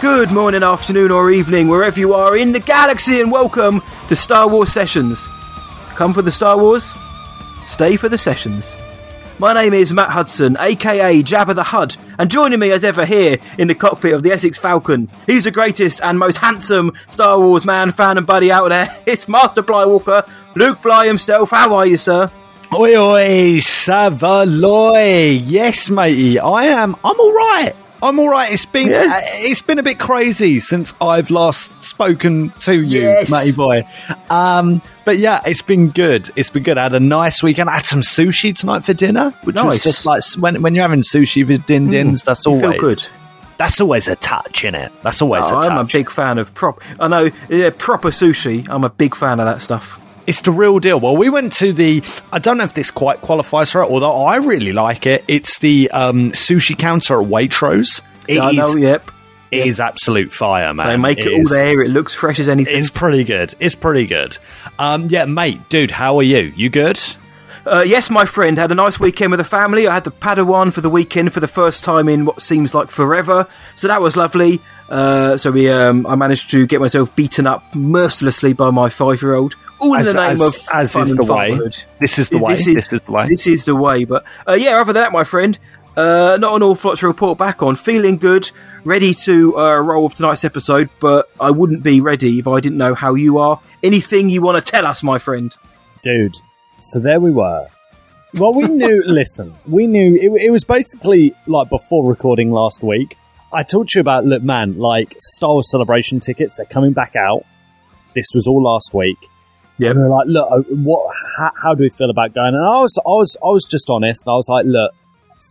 Good morning, afternoon, or evening, wherever you are in the galaxy, and welcome to Star Wars Sessions. Come for the Star Wars, stay for the sessions. My name is Matt Hudson, aka Jabba the Hud, and joining me as ever here in the cockpit of the Essex Falcon, he's the greatest and most handsome Star Wars man, fan, and buddy out there. It's Master Blywalker, Luke Bly himself. How are you, sir? Oi, oi, Savaloy. Yes, matey. I am. I'm all right. I'm all right. It's been Yeah. uh, it's been a bit crazy since I've last spoken to you, Yes. matey boy. Um, but yeah, it's been good. It's been good. I had a nice weekend. I had some sushi tonight for dinner, which was just like when when you're having sushi with din dins. that's You feel always good. That's always a touch, in it. That's always Oh, a touch. I'm a big fan of prop. I know yeah, proper sushi. I'm a big fan of that stuff. It's the real deal. Well, we went to the. I don't know if this quite qualifies for it, although I really like it. It's the um, sushi counter at Waitrose. It I know. is- Yep. it is absolute fire, man. They make it, all is- there. It looks fresh as anything. It's pretty good. It's pretty good. Um, yeah, mate, dude, how are you? You good? Uh, yes, my friend had a nice weekend with the family. I had the Padawan for the weekend for the first time in what seems like forever, so that was lovely. Uh, so we, um, I managed to get myself beaten up mercilessly by my five-year-old, all in As- the name as- of as fun is and the way. This is the way. This is the way. This is the way. But uh, yeah, other than that, my friend, uh, not an awful lot to report back on. Feeling good, ready to uh, roll with tonight's episode, but I wouldn't be ready if I didn't know how you are. Anything you want to tell us, my friend? dude. So there we were. Well, we knew. listen, we knew it, it was basically like before recording last week. I talked to you about look, man, like Star Wars Celebration tickets. They're coming back out. This was all last week. Yeah. And we were like, look, uh, what? How, how do we feel about going? And I was, I was, I was just honest. And I was like, look,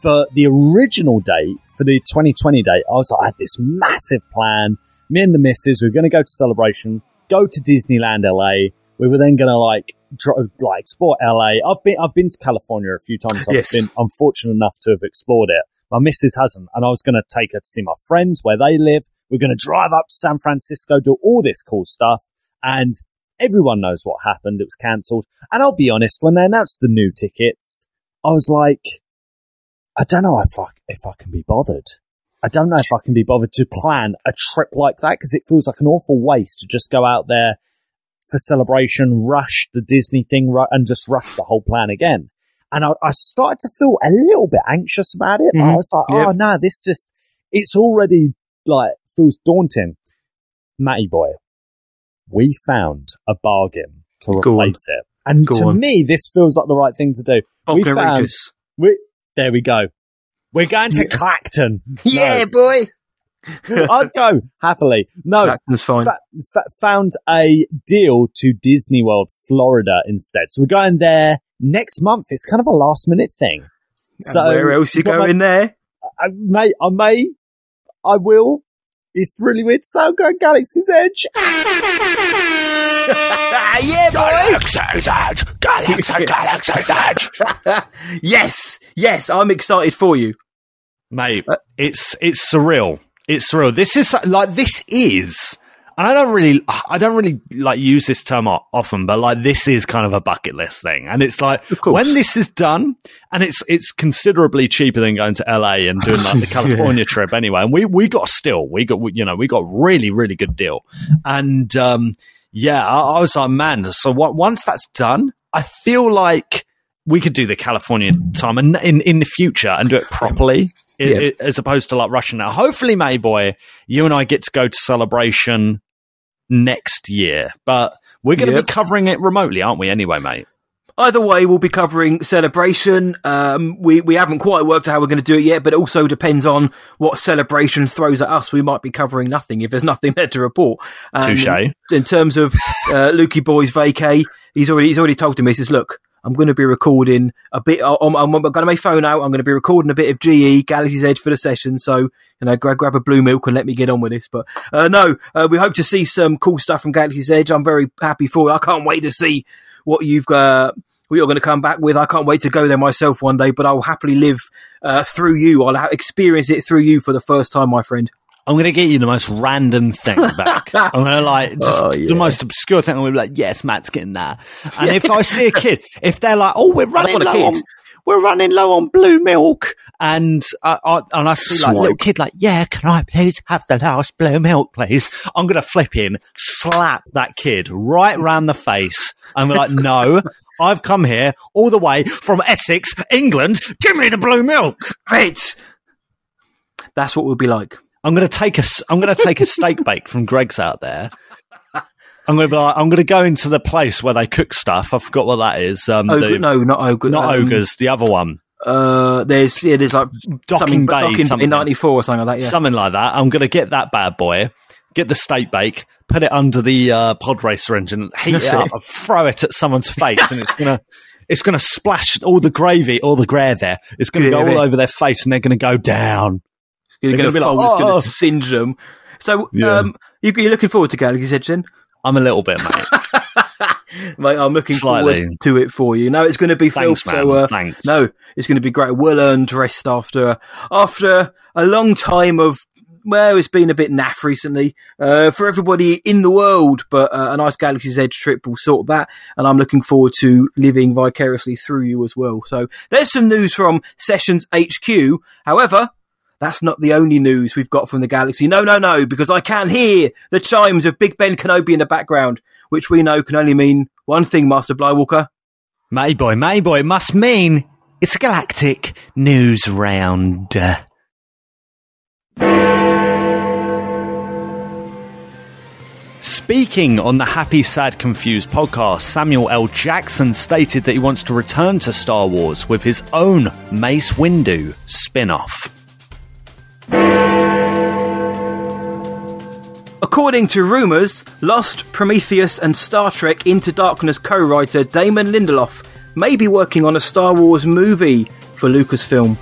for the original date, for the 2020 date, I was like, I had this massive plan. Me and the missus, we were going to go to Celebration, go to Disneyland LA. We were then going to like, dro- like explore LA. I've been, I've been to California a few times. I've Yes. been unfortunate enough to have explored it. My missus hasn't, and I was going to take her to see my friends where they live. We're going to drive up to San Francisco, do all this cool stuff, and everyone knows what happened. It was cancelled. And I'll be honest, when they announced the new tickets, I was like, I don't know if I, if I can be bothered. I don't know if I can be bothered to plan a trip like that because it feels like an awful waste to just go out there for celebration, rush the Disney thing, and just rush the whole plan again. And I, I started to feel a little bit anxious about it. I Mhm. was like, Yep. oh no, this just, it's already like feels daunting. Matty boy, we found a bargain to Go on. replace it. And Go to on. me, this feels like the right thing to do. we found, we, there we go. We're going to Clacton. Yeah, boy. I'd go happily. No, Clacton's fine. fa- fa- found a deal to Disney World Florida instead. So we're going there next month. It's kind of a last minute thing. So where else you but my- going there? I may, I may, I will. It's really weird. So I'm going Galaxy's Edge. yeah, boy. Galaxy's Edge! Galaxy, Galaxy's Edge! yes, yes, I'm excited for you. mate. It's it's surreal. It's surreal. This is like this is, and I don't really, I don't really like use this term often, but like this is kind of a bucket list thing, and it's like when this is done, and it's it's considerably cheaper than going to LA and doing like the California trip anyway. And we we got still, we got you know we got really really good deal, and um yeah, I, I was like man. So what, once that's done, I feel like we could do the California time and in, in the future and do it properly. I- Yeah. i- as opposed to like rushing now. Hopefully, Mayboy, you and I get to go to celebration next year, but we're going to Yep. be covering it remotely, aren't we? Anyway, mate. Either way, we'll be covering celebration. Um, we we haven't quite worked out how we're going to do it yet, but it also depends on what celebration throws at us. We might be covering nothing if there's nothing there to report. Um, Touche. In terms of uh, Lukey Boy's vacay, he's already he's already told him. He says, "Look, I'm going to be recording a bit. I'm, I'm, I've got my phone out. I'm going to be recording a bit of GE Galaxy's Edge for the session. So you know, grab grab a blue milk and let me get on with this. But uh, no, uh, we hope to see some cool stuff from Galaxy's Edge. I'm very happy for it. I can't wait to see what you've got. What you're going to come back with. I can't wait to go there myself one day, but I'll happily live uh, through you. I'll experience it through you for the first time, my friend. I'm going to get you the most random thing back. I'm going to like just Oh, yeah. the most obscure thing. I'm going to be like, yes, Matt's getting that. And if I see a kid, if they're like, oh, we're running low on, we're running low on blue milk, and I, I and I see like a little kid like, yeah, can I please have the last blue milk, please? I'm going to flip in, slap that kid right round the face. I'm like, no. I've come here all the way from Essex, England. Give me the blue milk. Great. That's what we'll be like. I'm going to take a, I'm going to take a steak bake from Greggs out there. I'm going to be like, I'm going to go into the place where they cook stuff. I forgot what that is. Um, Oga, the- no, not Oga. not um, Oga's, the other one, Uh, there's yeah, there's like Docking Bay, Docking something. in '94 or something like that. Yeah. something like that. I'm going to get that bad boy, get the steak bake, put it under the uh, pod racer engine, heat That's it up, it. throw it at someone's face, and it's going to. It's going to splash all the gravy, all the gravy. There. It's going to go all over their face, and they're going to go down. You're going to be like, going "Oh." to singe them. So, Yeah. um, you, you're looking forward to Galaxy's Edge, then? I'm a little bit, mate. Mate, I'm looking Slightly. forward to it for you. No, it's going to be Thanks, filth. So, uh, Thanks. no, it's going to be great. Well earned rest after after a long time of. Well, it's been a bit naff recently uh, for everybody in the world, but uh, a nice Galaxy's Edge trip will sort that, and I'm looking forward to living vicariously through you as well. So there's some news from Sessions HQ. However, that's not the only news we've got from the galaxy. No, no, no, because I can hear the chimes of Big Ben Kenobi in the background, which we know can only mean one thing, Master Blywalker. Mayboy, Mayboy, it must mean it's a galactic news round. Speaking on the Happy, Sad, Confused podcast, Samuel L. Jackson stated that he wants to return to Star Wars with his own Mace Windu spin off. According to rumours, Lost, Prometheus, and Star Trek Into Darkness co writer Damon Lindelof may be working on a Star Wars movie for Lucasfilm.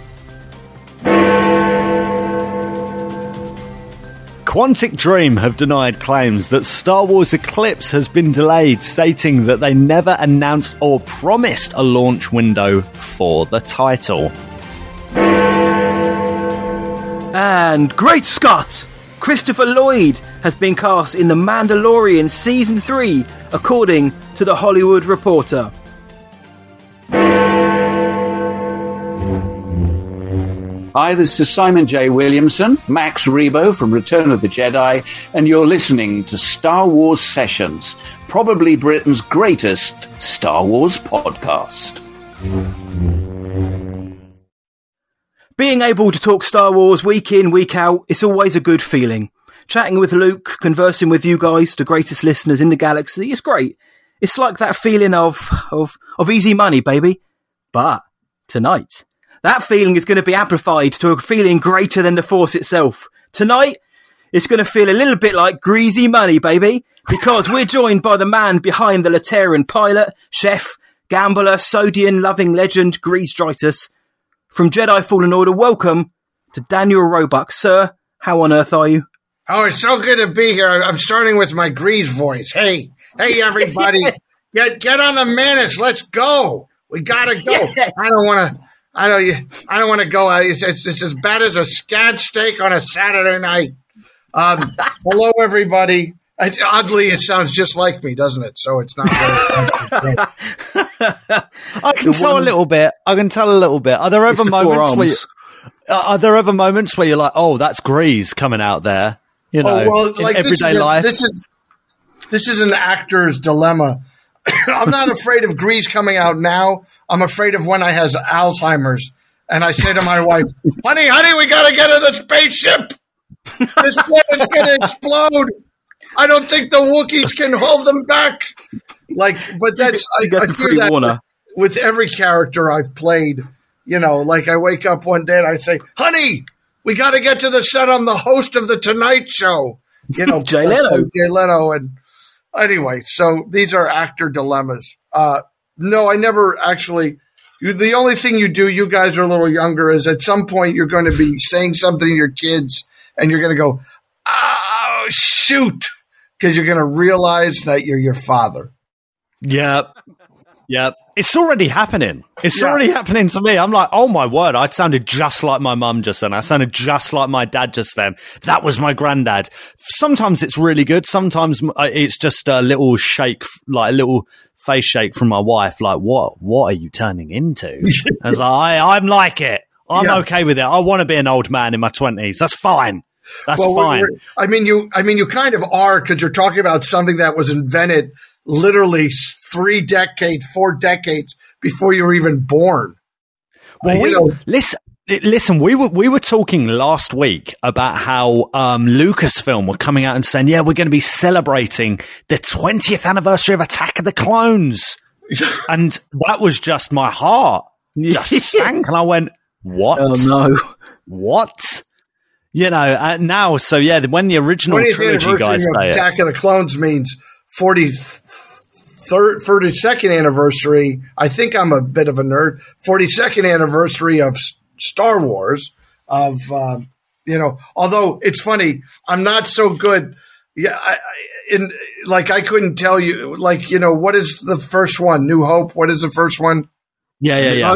Quantic Dream have denied claims that Star Wars Eclipse has been delayed, stating that they never announced or promised a launch window for the title. And Great Scott! Christopher Lloyd has been cast in The Mandalorian Season 3, according to The Hollywood Reporter. Hi, this is Simon J. Williamson, Max Rebo from Return of the Jedi, and you're listening to Star Wars Sessions, probably Britain's greatest Star Wars podcast. Being able to talk Star Wars week in, week out, it's always a good feeling. Chatting with Luke, conversing with you guys, the greatest listeners in the galaxy, it's great. It's like that feeling of, of, of easy money, baby. But tonight, that feeling is going to be amplified to a feeling greater than the Force itself. Tonight, it's going to feel a little bit like greasy money, baby, because we're joined by the man behind the Latero pilot, chef, gambler, sodium loving legend, Greez Dritus. From Jedi Fallen Order, welcome to Daniel Roebuck. Sir, how on earth are you? Oh, it's so good to be here. I'm starting with my Greez voice. Hey, hey, everybody, get get on the Mantis. Let's go. We gotta go. Yes. I don't want to. I don't. I don't want to go. It's, it's, it's as bad as a scad steak on a Saturday night. Um, hello, everybody. It's, oddly, it sounds just like me, doesn't it? So it's not. Very, I can The tell one- a little bit. I can tell a little bit. Are there ever It's the moments where you, arms. are there ever moments where you're like, oh, that's Greez coming out there? You oh, know, oh well, in like this everyday is a- life. this is this is an actor's dilemma. I'm not afraid of Greez coming out now. I'm afraid of when I has Alzheimer's, and I say to my wife, "Honey, honey, we gotta get in the spaceship. This planet's gonna explode. I don't think the Wookiees can hold them back." Like, but that's I, I free that Warner. with every character I've played. You know, like I wake up one day and I say, "Honey, we got to get to the set. I'm the host of the Tonight Show." You know, Jay Leno. Jay Leno, and anyway, so these are actor dilemmas. Uh, no, I never actually. You, the only thing you do, you guys are a little younger, is at some point you're going to be saying something to your kids, and you're going to go, "Oh shoot," because you're going to realize that you're your father. Yep. Yep. It's already happening. It's Yeah. already happening to me. I'm like, oh my word, I sounded just like my mum just then. I sounded just like my dad just then. That was my granddad. Sometimes it's really good. Sometimes uh, it's just a little shake, like a little face shake from my wife. Like, what, what are you turning into? Like, I, I'm like it. I'm Yeah. okay with it. I want to be an old man in my twenties. That's fine. That's Well, fine. I mean, you. I mean, you kind of are because you're talking about something that was invented literally three decades, four decades before you were even born. Well, we, know- listen, listen. We were we were talking last week about how um, Lucasfilm were coming out and saying, "Yeah, we're going to be celebrating the 20th anniversary of Attack of the Clones," and that was just my heart just sank, and I went, "What? Oh no! What?" You know, uh, now, so yeah, when the original trilogy guys of Attack of the Clones means 40 third, 42nd anniversary. I think I'm a bit of a nerd. 42nd anniversary of Star Wars. Of um, you know, although it's funny, I'm not so good. Yeah, I, in like I couldn't tell you. Like you know, what is the first one? New Hope. What is the first one? yeah, yeah, yeah.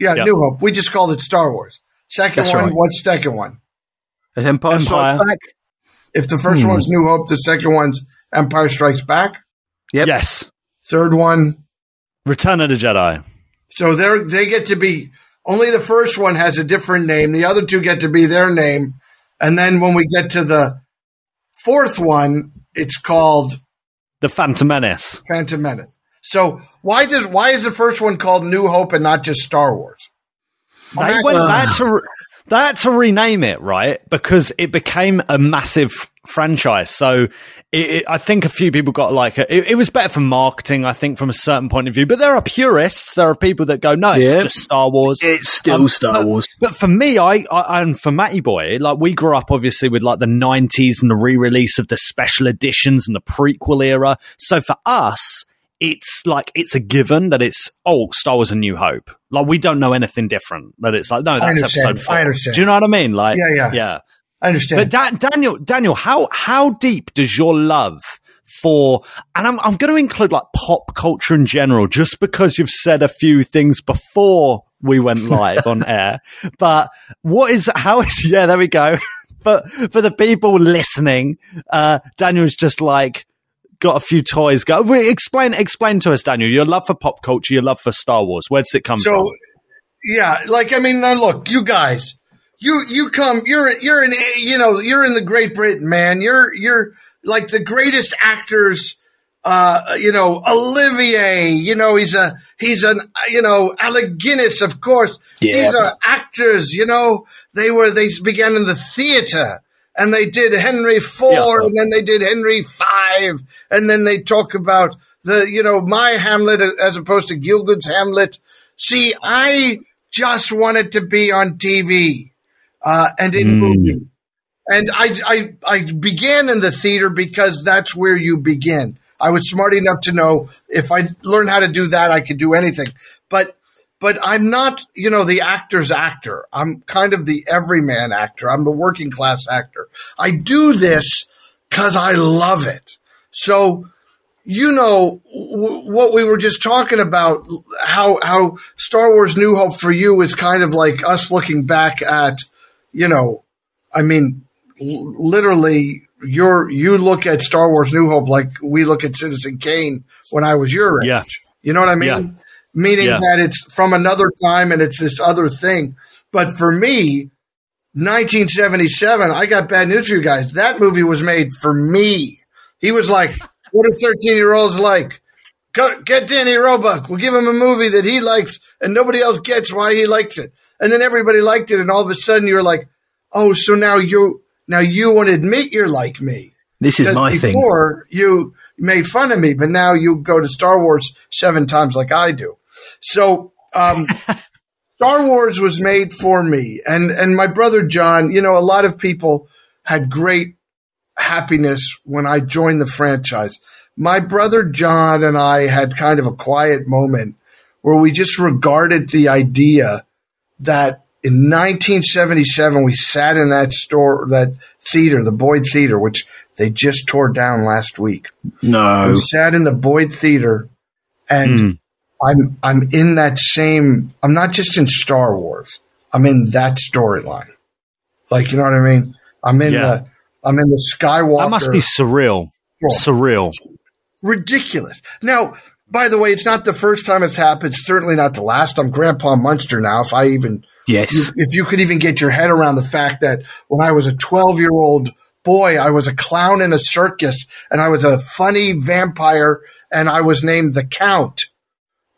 Yeah, Yeah. New Hope. We just called it Star Wars. Second That's one. right. What's second one? And Empire Strikes Back. If the first Hmm. one's New Hope, the second one's Empire Strikes Back. Yep. Yes, Third one. Return of the Jedi. So they they get to be only the first one has a different name. The other two get to be their name, and then when we get to the fourth one, it's called The Phantom Menace. Phantom Menace. So why does why is the first one called New Hope and not just Star Wars? They went back to re- they had to rename it, right? Because it became a massive franchise. So it, it, I think a few people got like a, it, it was better for marketing. I think from a certain point of view, but there are purists. There are people that go, no, it's Yeah. just Star Wars. It's still Um, Star but- Wars. But for me, I, I and for Matty Boy, like we grew up obviously with like the '90s and the re-release of the special editions and the prequel era. So for us, it's like it's a given that it's oh Star Wars: A New Hope. Like we don't know anything different. That it's like no, that's episode four. I understand. Do you know what I mean? Like Yeah, yeah. yeah. I understand. But da- Daniel, Daniel, how how deep does your love for? And I'm I'm going to include like pop culture in general, just because you've said a few things before we went live on air. But what is how is yeah? There we go. But for the people listening, uh, Daniel's just like got a few toys. Go explain explain to us, Daniel, your love for pop culture, your love for Star Wars. Where does it come so from? yeah, like I mean, now look, you guys, you you come, you're you're in you know you're in the Great Britain, man. You're you're like the greatest actors. Uh, you know, Olivier, you know, he's a, he's an, you know, Alec Guinness, of course. Yeah. These are actors, you know, they were, they began in the theater and they did Henry Four Yeah. and then they did Henry Five and then they talk about the, you know, my Hamlet as opposed to Gielgud's Hamlet. See, I just wanted to be on TV, uh, and in movie. And I, I, I began in the theater because that's where you begin. I was smart enough to know if I learned how to do that, I could do anything. But, but I'm not, you know, the actor's actor. I'm kind of the everyman actor. I'm the working class actor. I do this because I love it. So, you know w- what we were just talking about how how Star Wars New Hope for you is kind of like us looking back at you know I mean l- literally you're you look at Star Wars New Hope like we look at Citizen Kane when I was your age Yeah. you know what I mean Yeah. Meaning Yeah. that it's from another time and it's this other thing but for me 1977 I got bad news for you guys that movie was made for me he was like what are 13 year olds like? Go, get Danny Roebuck. We'll give him a movie that he likes and nobody else gets why he likes it. And then everybody liked it. And all of a sudden you're like, oh, so now you, now you want to admit you're like me. This is my thing. before you made fun of me, but now you go to Star Wars seven times like I do. So, um, Star Wars was made for me and, and my brother John, you know, a lot of people had great happiness when I joined the franchise. my brother John and I had kind of a quiet moment where we just regarded the idea that in 1977 we sat in that store, that theater, the Boyd Theater, which they just tore down last week. No. We sat in the Boyd Theater and Mm. I'm I'm in that same I'm not just in Star Wars. I'm in that storyline. Like you know what I mean? I'm in Yeah. the I'm in the Skywalker That must be surreal. Surreal. ridiculous. Now, by the way, it's not the first time it's happened. It's certainly not the last. I'm Grandpa Munster now. If I even Yes. if you could even get your head around the fact that when I was a 12 year old boy, I was a clown in a circus and I was a funny vampire and I was named the Count.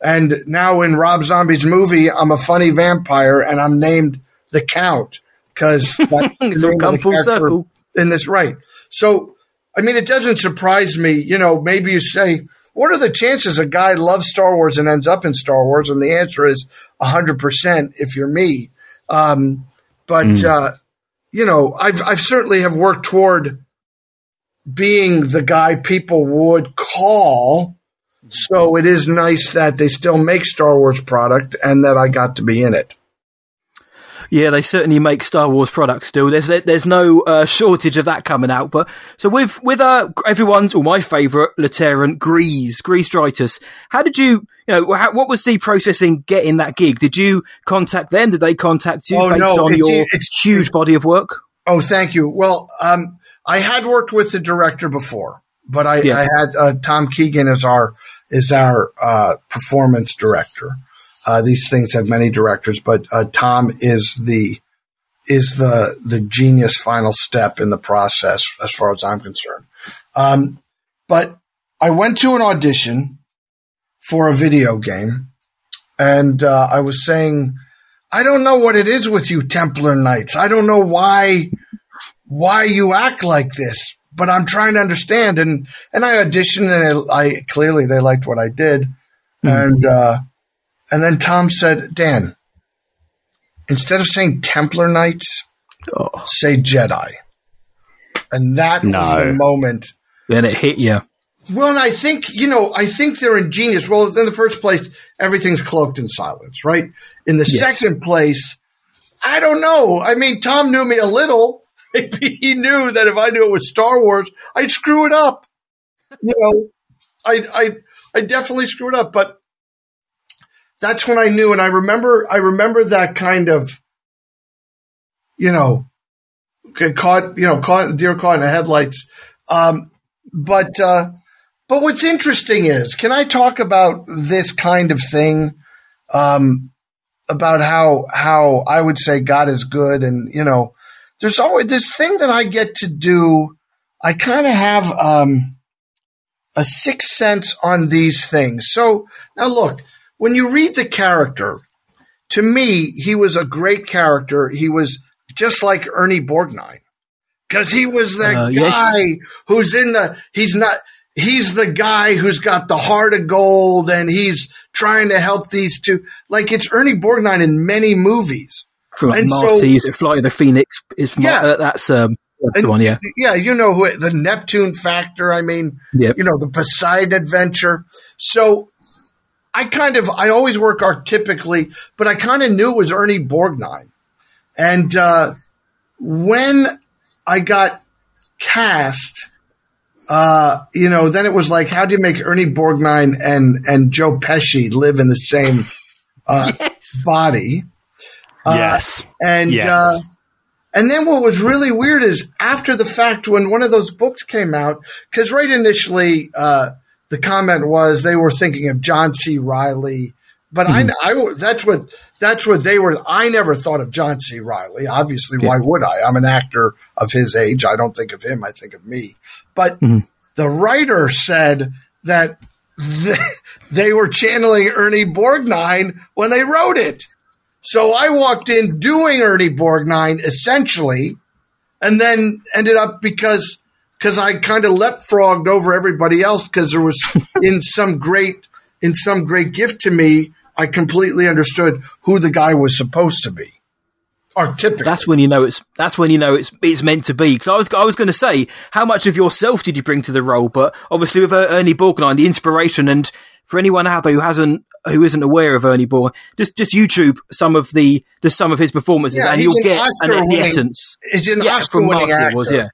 And now in Rob Zombie's movie, I'm a funny vampire and I'm named the Count because that's the name of come the full character circle. in this right. So, I mean, it doesn't surprise me. You know, maybe you say, what are the chances a guy loves Star Wars and ends up in Star Wars? And the answer is 100% if you're me. Um, but, uh, you know, I've, I've certainly have worked toward being the guy people would call. So it is nice that they still make Star Wars product and that I got to be in it. Yeah, they certainly make Star Wars products still. There's there's no uh, shortage of that coming out. But so with with uh, everyone's or my favourite Latero Greez Greez Dritus, how did you you know how, what was the process in getting that gig? Did you contact them? Did they contact you Oh, based no, on it's- your it's- huge body of work? Oh, thank you. Well, um, I had worked with the director before, but I, Yeah. I had uh, Tom Keegan as our is our uh, performance director. Uh, these things have many directors, but uh, Tom is the is the the genius final step in the process, as far as I'm concerned. Um, but I went to an audition for a video game, and uh, I was saying, I don't know what it is with you Templar Knights. I don't know why why you act like this, but I'm trying to understand. And and I auditioned, and I, I clearly they liked what I did, and uh, and then Tom said, Dan, instead of saying Templar Knights, Oh, say Jedi. And that was the moment then it hit you. well, and I think, you know, I think they're ingenious. Well, in the first place, everything's cloaked in silence, right? In the Yes. second place, I don't know. I mean, Tom knew me a little. Maybe he knew that if I knew it was Star Wars, I'd screw it up. You know, I, I, I definitely screw it up. But that's when I knew, and I remember, I remember that kind of, you know, caught, you know, caught deer caught in the headlights. Um, but uh, but what's interesting is, can I talk about this kind of thing? Um, about how how I would say God is good, and you know, there's always this thing that I get to do. I kind of have um, a sixth sense on these things. So now, look, when you read the character, to me, he was a great character. He was just like Ernie Borgnine because he was that Uh, yes. guy who's in the. He's not. He's the guy who's got the heart of gold, and he's trying to help these two. Like it's Ernie Borgnine in many movies. From like And so- Marty, is it Flight of the Phoenix? Is Mar- Yeah. uh, that's um that's the one, yeah. Yeah, you know who the Neptune factor. I mean, Yep. you know the Poseidon adventure. So I kind of I always work archetypically, but I kind of knew it was Ernie Borgnine, and uh, when I got cast, uh, you know, then it was like, how do you make Ernie Borgnine and and Joe Pesci live in the same uh, body? Uh, yes. and Yes. uh, and then what was really weird is after the fact when one of those books came out, because right initially uh, the comment was they were thinking of John C. Reilly, but I, I that's what that's what they were. I never thought of John C. Reilly. Obviously, why would I? I'm an actor of his age. I don't think of him. I think of me. But the writer said that th- they were channeling Ernie Borgnine when they wrote it. So I walked in doing Ernie Borgnine essentially, and then ended up because because I kind of leapfrogged over everybody else because there was in some great in some great gift to me. I completely understood who the guy was supposed to be. Are. That's when you know it's that's when you know it's it's meant to be. Because I was I was going to say how much of yourself did you bring to the role, but obviously with Ernie Borgnine, the inspiration, and for anyone out there who hasn't who isn't aware of Ernie Borgnine, just just YouTube some of the just some of his performances, Yeah, and you'll an get an, the Oscar-winning- essence. he's an yeah, from Oscar-winning Martin was actor.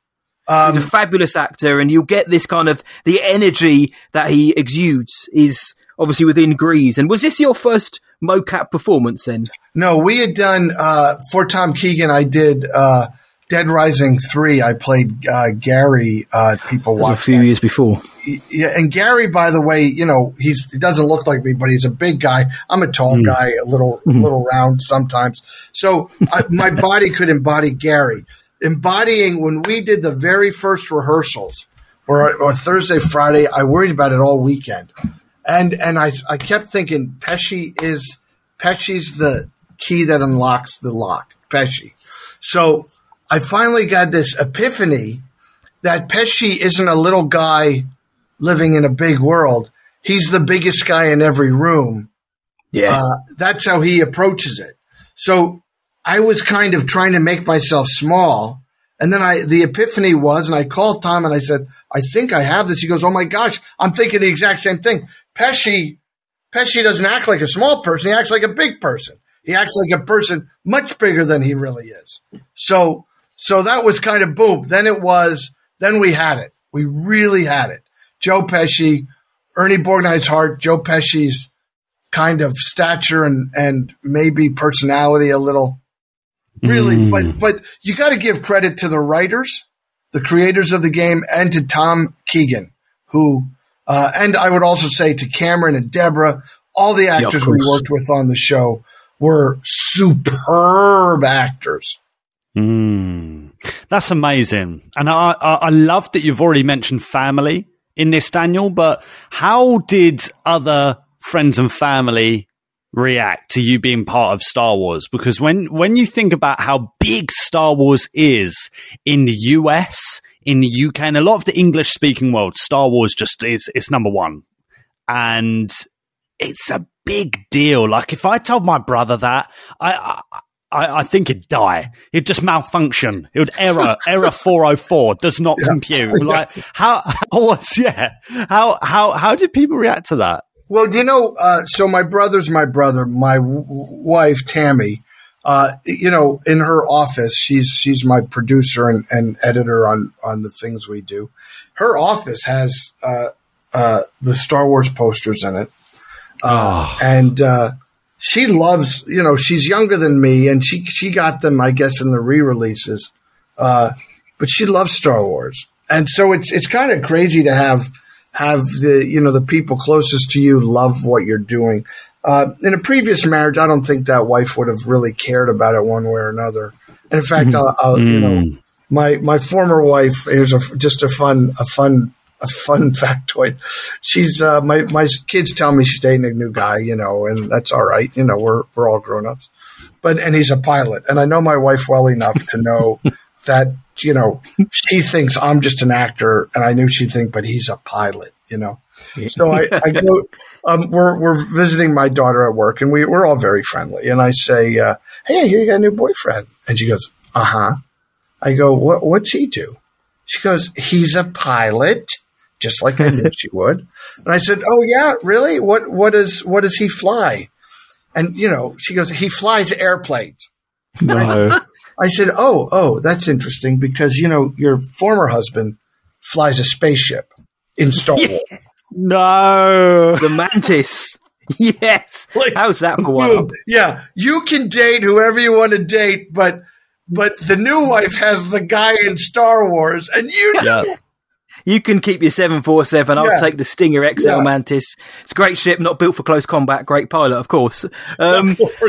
yeah. he's a fabulous actor, and you'll get this kind of the energy that he exudes is obviously within Greez. And was this your first mocap performance then? No, we had done uh, for Tom Keegan. I did uh, Dead Rising three. I played uh, Gary. Uh, people was a few years before. Yeah, and Gary, by the way, you know he's he doesn't look like me, but he's a big guy. I'm a tall guy, a little little round sometimes. So I, my body could embody Gary. Embodying when we did the very first rehearsals, or, or Thursday, Friday, I worried about it all weekend, and and I I kept thinking Pesci is Pesci's the key that unlocks the lock. Pesci. So I finally got this epiphany that Pesci isn't a little guy living in a big world. He's the biggest guy in every room. Yeah. Uh, that's how he approaches it. So I was kind of trying to make myself small. And then I, the epiphany was, and I called Tom and I said, I think I have this. He goes, Oh my gosh, I'm thinking the exact same thing. Pesci, Pesci doesn't act like a small person. He acts like a big person. He acts like a person much bigger than he really is. So, so that was kind of boom. Then it was, then we had it. We really had it. Joe Pesci, Ernie Borgnine's heart, Joe Pesci's kind of stature and, and maybe personality a little. Really, but but you got to give credit to the writers, the creators of the game, and to Tom Keegan, who, uh, and I would also say to Cameron and Deborah, all the actors we worked with on the show were superb actors. Mm. That's amazing. And I, I, I love that you've already mentioned family in this, Daniel, but how did other friends and family react to you being part of Star Wars? Because when, when you think about how big Star Wars is in the US, in the UK, and a lot of the English speaking world, Star Wars just is, is number one. And it's a big deal. Like if I told my brother that, I, I I, I think it'd die. It'd just malfunction. It would error. error four oh four does not compute. Like how how was yeah? How how how did people react to that? Well, you know, uh, so my brother's my brother. My w- wife Tammy, uh, you know, in her office, she's she's my producer and, and editor on on the things we do. Her office has uh, uh, the Star Wars posters in it, uh, and uh, she loves. You know, she's younger than me, and she she got them, I guess, in the re releases. Uh, but she loves Star Wars, and so it's it's kind of crazy to have have the you know the people closest to you love what you're doing. Uh, in a previous marriage, I don't think that wife would have really cared about it one way or another. And in fact, I'll, I'll, you know, my my former wife. Here's a just a fun a fun a fun factoid. She's uh, my my kids tell me she's dating a new guy, you know, and that's all right. You know, we're we're all grown ups. But and he's a pilot, and I know my wife well enough to know that you know she thinks I'm just an actor, and I knew she'd think, but he's a pilot, you know. So I, I go. Um, we're we're visiting my daughter at work, and we we're all very friendly. And I say, uh, "Hey, you got a new boyfriend," and she goes, "Uh huh." I go, "What what's he do?" She goes, "He's a pilot." Just like I knew she would, and I said, "Oh yeah, really? What what is what does he fly?" And you know, she goes, "He flies airplanes." No. I said, "Oh, oh, that's interesting because you know your former husband flies a spaceship in Star Wars." no. The Mantis. yes. like, How's that for one? Yeah, you can date whoever you want to date, but but the new wife has the guy in Star Wars, and you Yeah. You can keep your 747. I'll Yeah. take the Stinger XL Yeah. Mantis. It's a great ship, not built for close combat. Great pilot, of course. Um,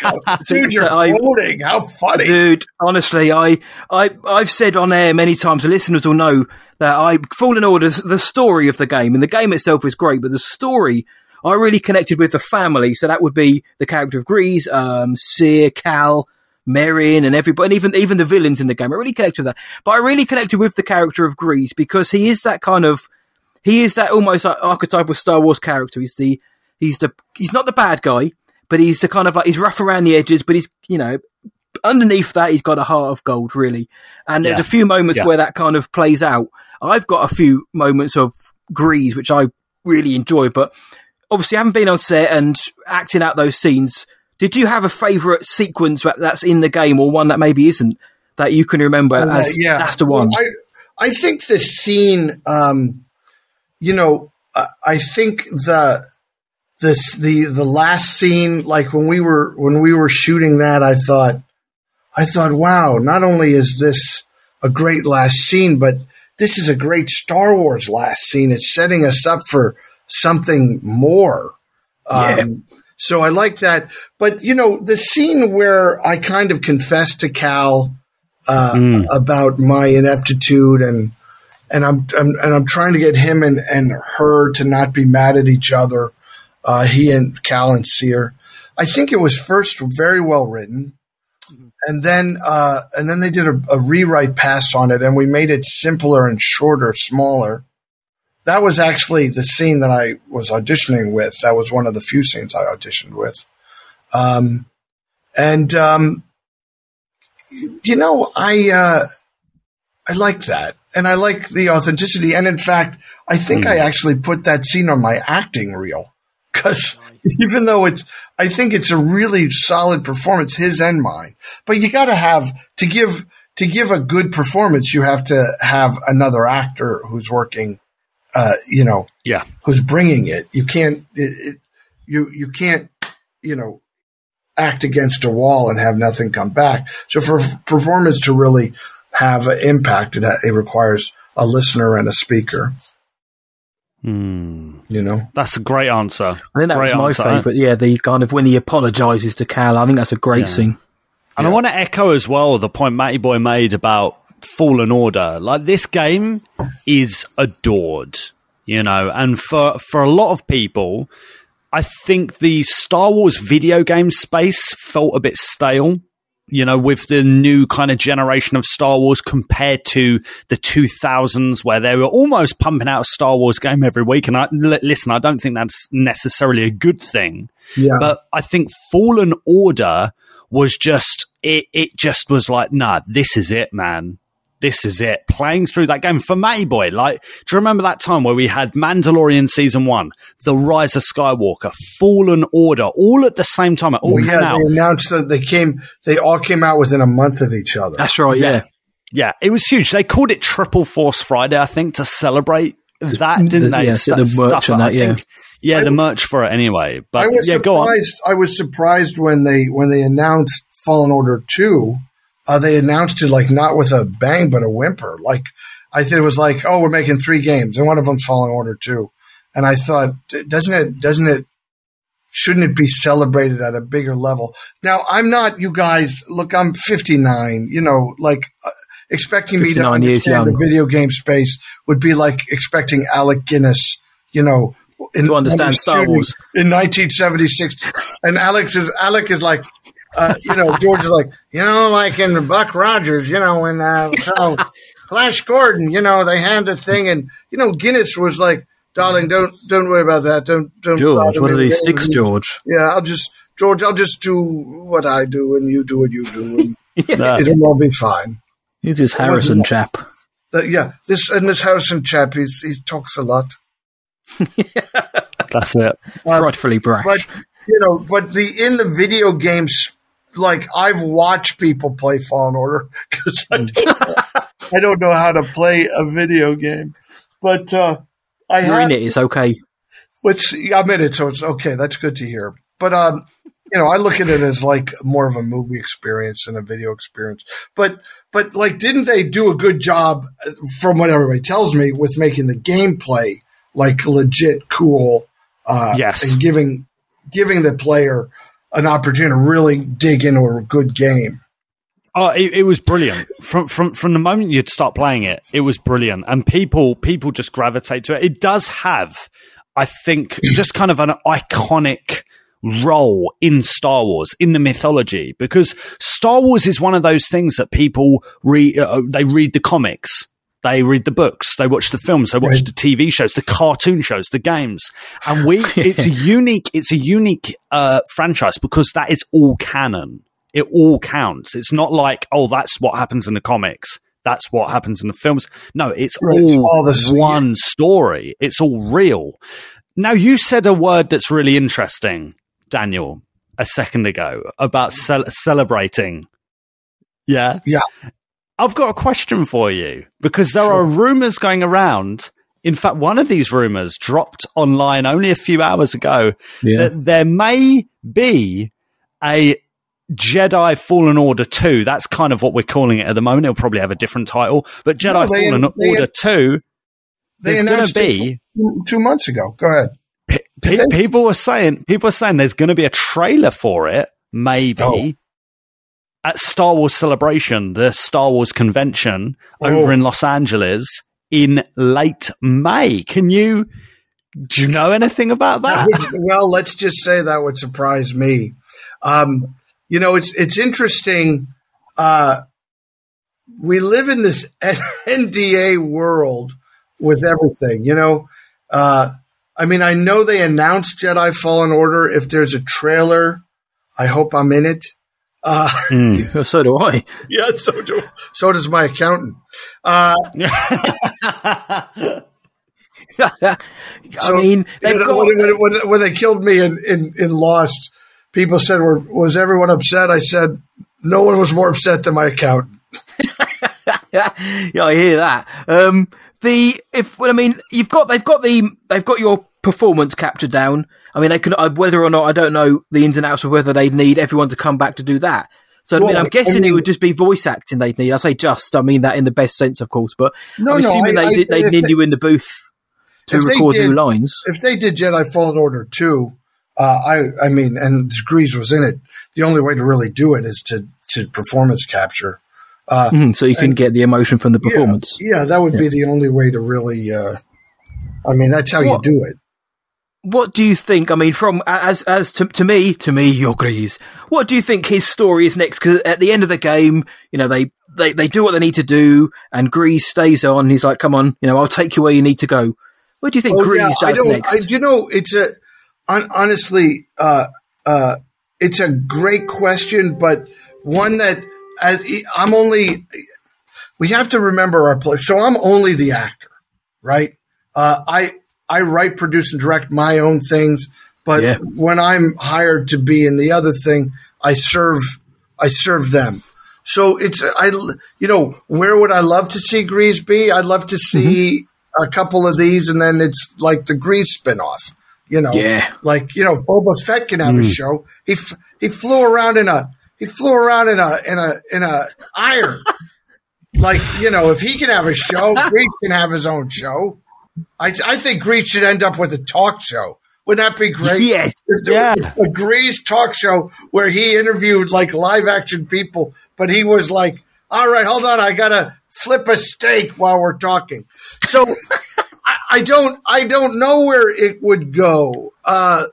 dude, you're I- quoting. How funny! Dude, honestly, I, I, I've said on air many times, the listeners will know that I, Fallen Orders, the story of the game, and the game itself is great, but the story, I really connected with the family. So that would be the character of Greez, um, Cere, Cal, Merrin, and everybody, and even, even the villains in the game. I really connected with that. But I really connected with the character of Greez because he is that kind of, he is that almost like archetypal Star Wars character. He's the, he's the, he's not the bad guy, but he's the kind of like, he's rough around the edges, but he's, you know, underneath that, he's got a heart of gold, really. And there's Yeah. a few moments Yeah. where that kind of plays out. I've got a few moments of Greez, which I really enjoy, but obviously, I haven't been on set and acting out those scenes, did you have a favourite sequence that's in the game or one that maybe isn't that you can remember Uh, as that's the one? Well, I, I think the scene, um, you know, uh, I think the this the the last scene, like when we were when we were shooting that, I thought, I thought, wow, not only is this a great last scene, but this is a great Star Wars last scene. It's setting us up for something more. Um, so I like that. But, you know, the scene where I kind of confessed to Cal uh, about my ineptitude and and I'm, I'm and I'm trying to get him and, and her to not be mad at each other. Uh, he and Cal and Cere. I think it was first very well written, and then uh, and then they did a, a rewrite pass on it, and we made it simpler and shorter, smaller. That was actually the scene that I was auditioning with. That was one of the few scenes I auditioned with. Um, and um, you know, I uh, I like that, and I like the authenticity. And in fact, I think I actually put that scene on my acting reel because even though it's, I think it's a really solid performance, his and mine. But you got to have to give to give a good performance. You have to have another actor who's working. Uh, you know, Yeah. who's bringing it. You can't, it, it, you, you can't, you know, act against a wall and have nothing come back. So for performance to really have an impact, it, it requires a listener and a speaker, Hmm. you know? That's a great answer. I think that great was my answer. favourite. Yeah, the kind of when he apologises to Cal. I think that's a great Yeah. scene. And I want to echo as well the point Matty Boy made about Fallen Order. Like this game is adored, you know, and for for a lot of people, I think the Star Wars video game space felt a bit stale. You know, with the new kind of generation of Star Wars compared to the 2000s, where they were almost pumping out a Star Wars game every week. And I, listen, I don't think that's necessarily a good thing. Yeah. But I think Fallen Order was just it. It just was like, nah, this is it, man. This is it. Playing through that game for Matty Boy. Like, do you remember that time where we had Mandalorian season one, The Rise of Skywalker, Fallen Order, all at the same time? It all Well, came yeah, out. they announced that they came, they all came out within a month of each other. That's right. Yeah. Yeah, it was huge. They called it Triple Force Friday, I think, to celebrate that, didn't the- they? yeah, so the Stuff merch and I that, yeah. think- yeah, the merch for it anyway. But I was yeah, go on. surprised. I was surprised when they when they announced Fallen Order two. Uh, they announced it like not with a bang but a whimper. Like I think it was like, oh, we're making three games, and one of them's Fallen Order two. And I thought, doesn't it? Doesn't it? Shouldn't it be celebrated at a bigger level? Now, I'm not. You guys, look, I'm 59. You know, like. Uh, Expecting me to understand the video game space would be like expecting Alec Guinness, you know, in, To understand Star Wars. in 1976. And Alex is Alec is like, uh, you know, George is like, you know, like in Buck Rogers, you know, when uh, so Flash Gordon, you know, they had a thing, and you know, Guinness was like, darling, don't don't worry about that, don't don't. George, what are these sticks. George? Yeah, I'll just George, I'll just do what I do, and you do what you do, and Yeah. it'll all be fine. He's this Harrison chap? That, yeah, this and this Harrison chap, he's, he talks a lot. That's it. Uh, Frightfully brash. but you know, but the in the video games, like I've watched people play Fallen Order because I, don't- I don't know how to play a video game, but uh, I You're have, in it. It's okay. which I'm in it, so it's okay. That's good to hear. But um, you know, I look at it as like more of a movie experience than a video experience. But but like, didn't they do a good job, uh, from what everybody tells me, with making the gameplay like legit cool? Uh, Yes. and giving giving the player an opportunity to really dig into a good game. Oh, it, it was brilliant from from from the moment you'd start playing it. It was brilliant, and people people just gravitate to it. It does have, I think, just kind of an iconic role in Star Wars in the mythology because Star Wars is one of those things that people read. Uh, they read the comics. They read the books, they watch the films, they watch the TV shows, the cartoon shows, the games. And we it's a unique it's a unique uh franchise because that is all canon It all counts. It's not like, oh, that's what happens in the comics. That's what happens in the films. No, it's Right, all, it's all the same. one story. It's all real. Now, you said a word that's really interesting, Daniel, a second ago about cel- celebrating. Yeah. Yeah. I've got a question for you because there are rumors going around. In fact, one of these rumors dropped online only a few hours ago Yeah. that there may be a Jedi Fallen Order 2. That's kind of what we're calling it at the moment. It'll probably have a different title, but Jedi No, they- Fallen they- Order 2, They there's going to be. two- months ago. Go ahead. Pe- it? people are saying people are saying there's going to be a trailer for it, maybe Oh. At Star Wars Celebration, the Star Wars convention over Oh. in Los Angeles in late May. Can you do you know anything about that? That well, let's just say that would surprise me. Um, you know, it's it's interesting. Uh, we live in this NDA world with everything. You know, uh, I mean, I know they announced Jedi Fallen Order. If there's a trailer, I hope I'm in it. Uh, so do I. yeah, so do so does my accountant. Uh, I mean, they've you know, got. when, when, when, when they killed me in, in, in Lost, people said, Were, "Was everyone upset?" I said, "No one was more upset than my accountant." yeah, I hear that. Um, the if well, I mean, you've got they've got the they've got your performance captured down. I mean, they can whether or not I don't know the ins and outs of whether they'd need everyone to come back to do that. So I mean, I'm I guessing it would just be voice acting they'd need. I say just, I mean that in the best sense, of course, but No, I'm assuming they I- did, they if need they- you in the booth to record did- new lines. If they did Jedi Fallen Order two, uh, I I mean, and Greez was in it. The only way to really do it is to to performance capture. Uh, Mhm, so you can and- get the emotion from the performance. Yeah, that would be the only way to really. Uh, I mean, that's how What- you do it. What do you think? I mean, from as as to, to me, to me, your Greez. What do you think his story is next? Because at the end of the game, you know, they, they they do what they need to do, and Greez stays on. He's like, "Come on, you know, I'll take you where you need to go." What do you think Oh, Greez yeah, does next? I, you know, it's a hon- honestly, uh, uh, it's a great question, but one that as I'm only. We have to remember our place. So I'm only the actor, right? Uh, I I write, produce, and direct my own things, but Yeah. when I'm hired to be in the other thing, I serve I serve them. So it's I you know where would I love to see Greez be? I'd love to see mm-hmm. a couple of these, and then it's like the Greez spinoff. You know, Yeah. like you know, Boba Fett can have a mm. show. He f- he flew around in a he flew around in a in a in a iron. like you know, if he can have a show, Greez can have his own show. I I think Greez should end up with a talk show. Wouldn't that be great? Yes. Yeah. A Greez talk show where he interviewed like live action people, but he was like, "All right, hold on, I gotta flip a steak while we're talking." So I, I don't I don't know where it would go. Uh,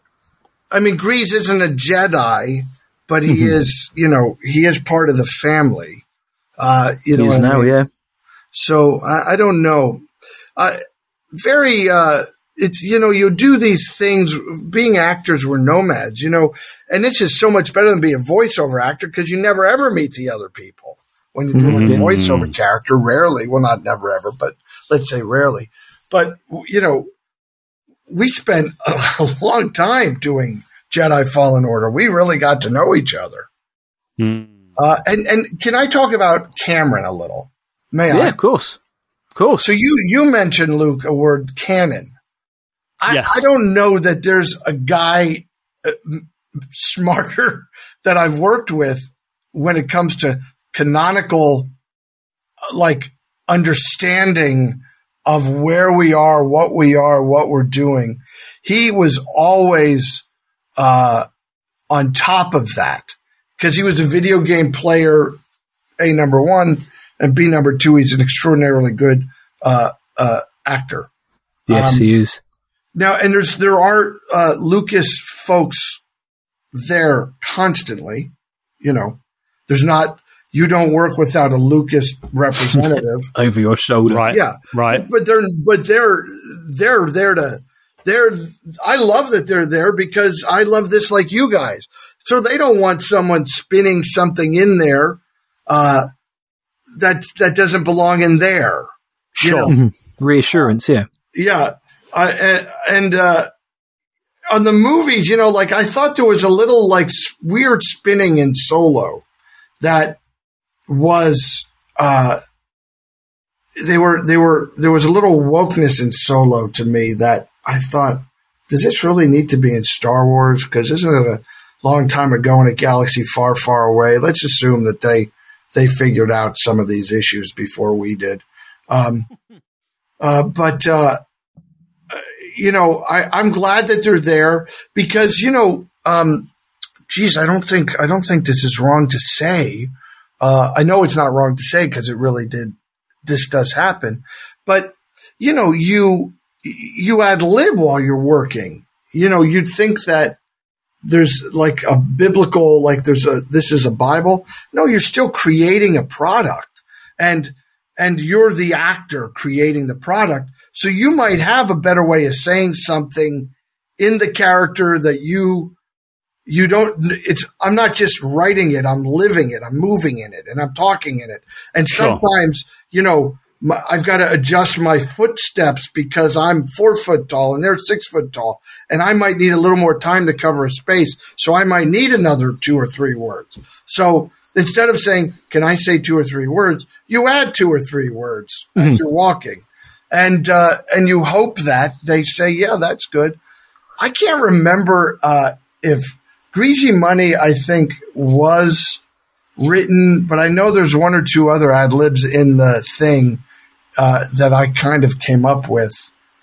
I mean, Greez isn't a Jedi, but he Mm-hmm. is, you know, he is part of the family. Uh, you know, He is what I now, mean? yeah. So I, I don't know. Uh, very, uh, it's you know, you do these things. Being actors, we're nomads, you know, and this is so much better than being a voiceover actor because you never ever meet the other people when you're doing a voiceover character. Rarely, well, not never ever, but let's say rarely. But you know, we spent a, long time doing Jedi Fallen Order. We really got to know each other. Hmm. Uh, and and can I talk about Cameron a little? May Yeah, I? of course, course. So you you mentioned Luke a word canon. I, Yes. I don't know that there's a guy uh, smarter that I've worked with when it comes to canonical, uh, like understanding of where we are, what we are, what we're doing. He was always uh, on top of that because he was a video game player. A number one and B number two. He's an extraordinarily good uh, uh, actor. yes, um, he is. Now, and there's there are uh, Lucas folks there constantly. You know, there's not you don't work without a Lucas representative. Over your shoulder, Right. yeah, Right. but they're but they're they're there to they're I love that they're there because I love this like you guys. So they don't want someone spinning something in there uh, that that doesn't belong in there. you Sure. know? Mhm. Reassurance, yeah. Yeah, I, and, and uh, on the movies, you know, like I thought there was a little like weird spinning in Solo that was uh, they were they were there was a little wokeness in Solo to me that I thought, does this really need to be in Star Wars? Because isn't it a long time ago in a galaxy far, far away? Let's assume that they they figured out some of these issues before we did. Um, uh, but uh, you know, I, I'm glad that they're there because you know, um, geez, I don't think I don't think this is wrong to say. Uh, I know it's not wrong to say because it really did. This does happen, but you know, you you ad lib while you're working. You know, you'd think that there's like a biblical, like there's a this is a Bible. No, you're still creating a product, and and you're the actor creating the product. So you might have a better way of saying something in the character that you you don't it's i'm not just writing it i'm living it i'm moving in it and i'm talking in it and Sure. sometimes you know my, i've got to adjust my footsteps because i'm four foot tall and they're six foot tall and i might need a little more time to cover a space so i might need another two or three words. So instead of saying can i say two or three words? you add two or three words as you're walking. And uh, and you hope that they say yeah that's good. I can't remember uh, if Greasy Money, I think, was written, but I know there's one or two other ad libs in the thing uh, that I kind of came up with.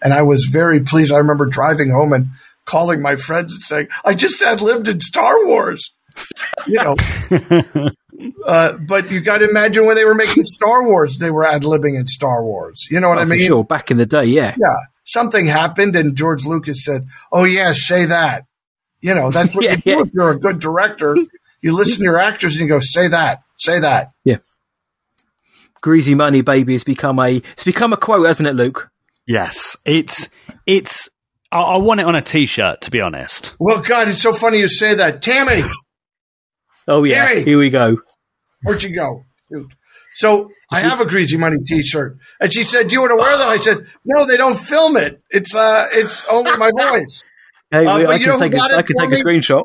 And I was very pleased. I remember driving home and calling my friends and saying, I just ad libbed in Star Wars. You know, uh, but you got to imagine when they were making Star Wars, they were ad libbing in Star Wars. You know what Oh, I for mean? sure. Back in the day, yeah. yeah, something happened, and George Lucas said, "Oh yeah, say that." You know, that's what Yeah, you do yeah. if you're a good director. You listen to your actors and you go, "Say that, say that." Greasy money, baby, has become a it's become a quote, hasn't it, Luke? Yes, it's it's. I, I want it on a T-shirt, to be honest. Well, God, it's so funny you say that, Tammy. Oh yeah, Gary. here we go. Where'd you go, dude? So I have a Greasy Money T-shirt, and she said, "Do you want to wear them?" I said, "No, they don't film it. It's uh, it's only my voice." Hey, Uh, I you know can take a, got it I can take a me? screenshot.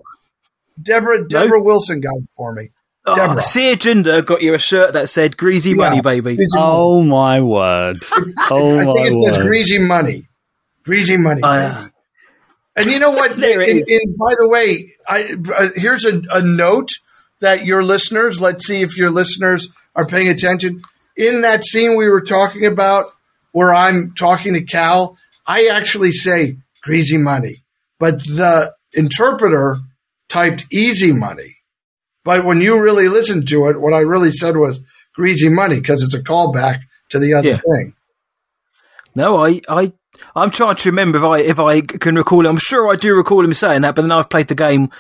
Deborah Deborah Wilson got it for me. Oh, Deborah. Sear Jinder got you a shirt that said "Greasy money, Yeah. baby." Greasy Money. Oh my word! Oh I my think it says greasy money. Greasy money. Uh, and you know what? There it And- is. and by the way, I, uh, here's a, a note that your listeners, let's see if your listeners are paying attention. In that scene we were talking about where I'm talking to Cal, I actually say greasy money, but the interpreter typed easy money. But when you really listened to it, what I really said was greasy money because it's a callback to the other Yeah. thing. no, I, I, I'm trying to remember if I if I can recall it. I'm sure I do recall him saying that, but then I've played the game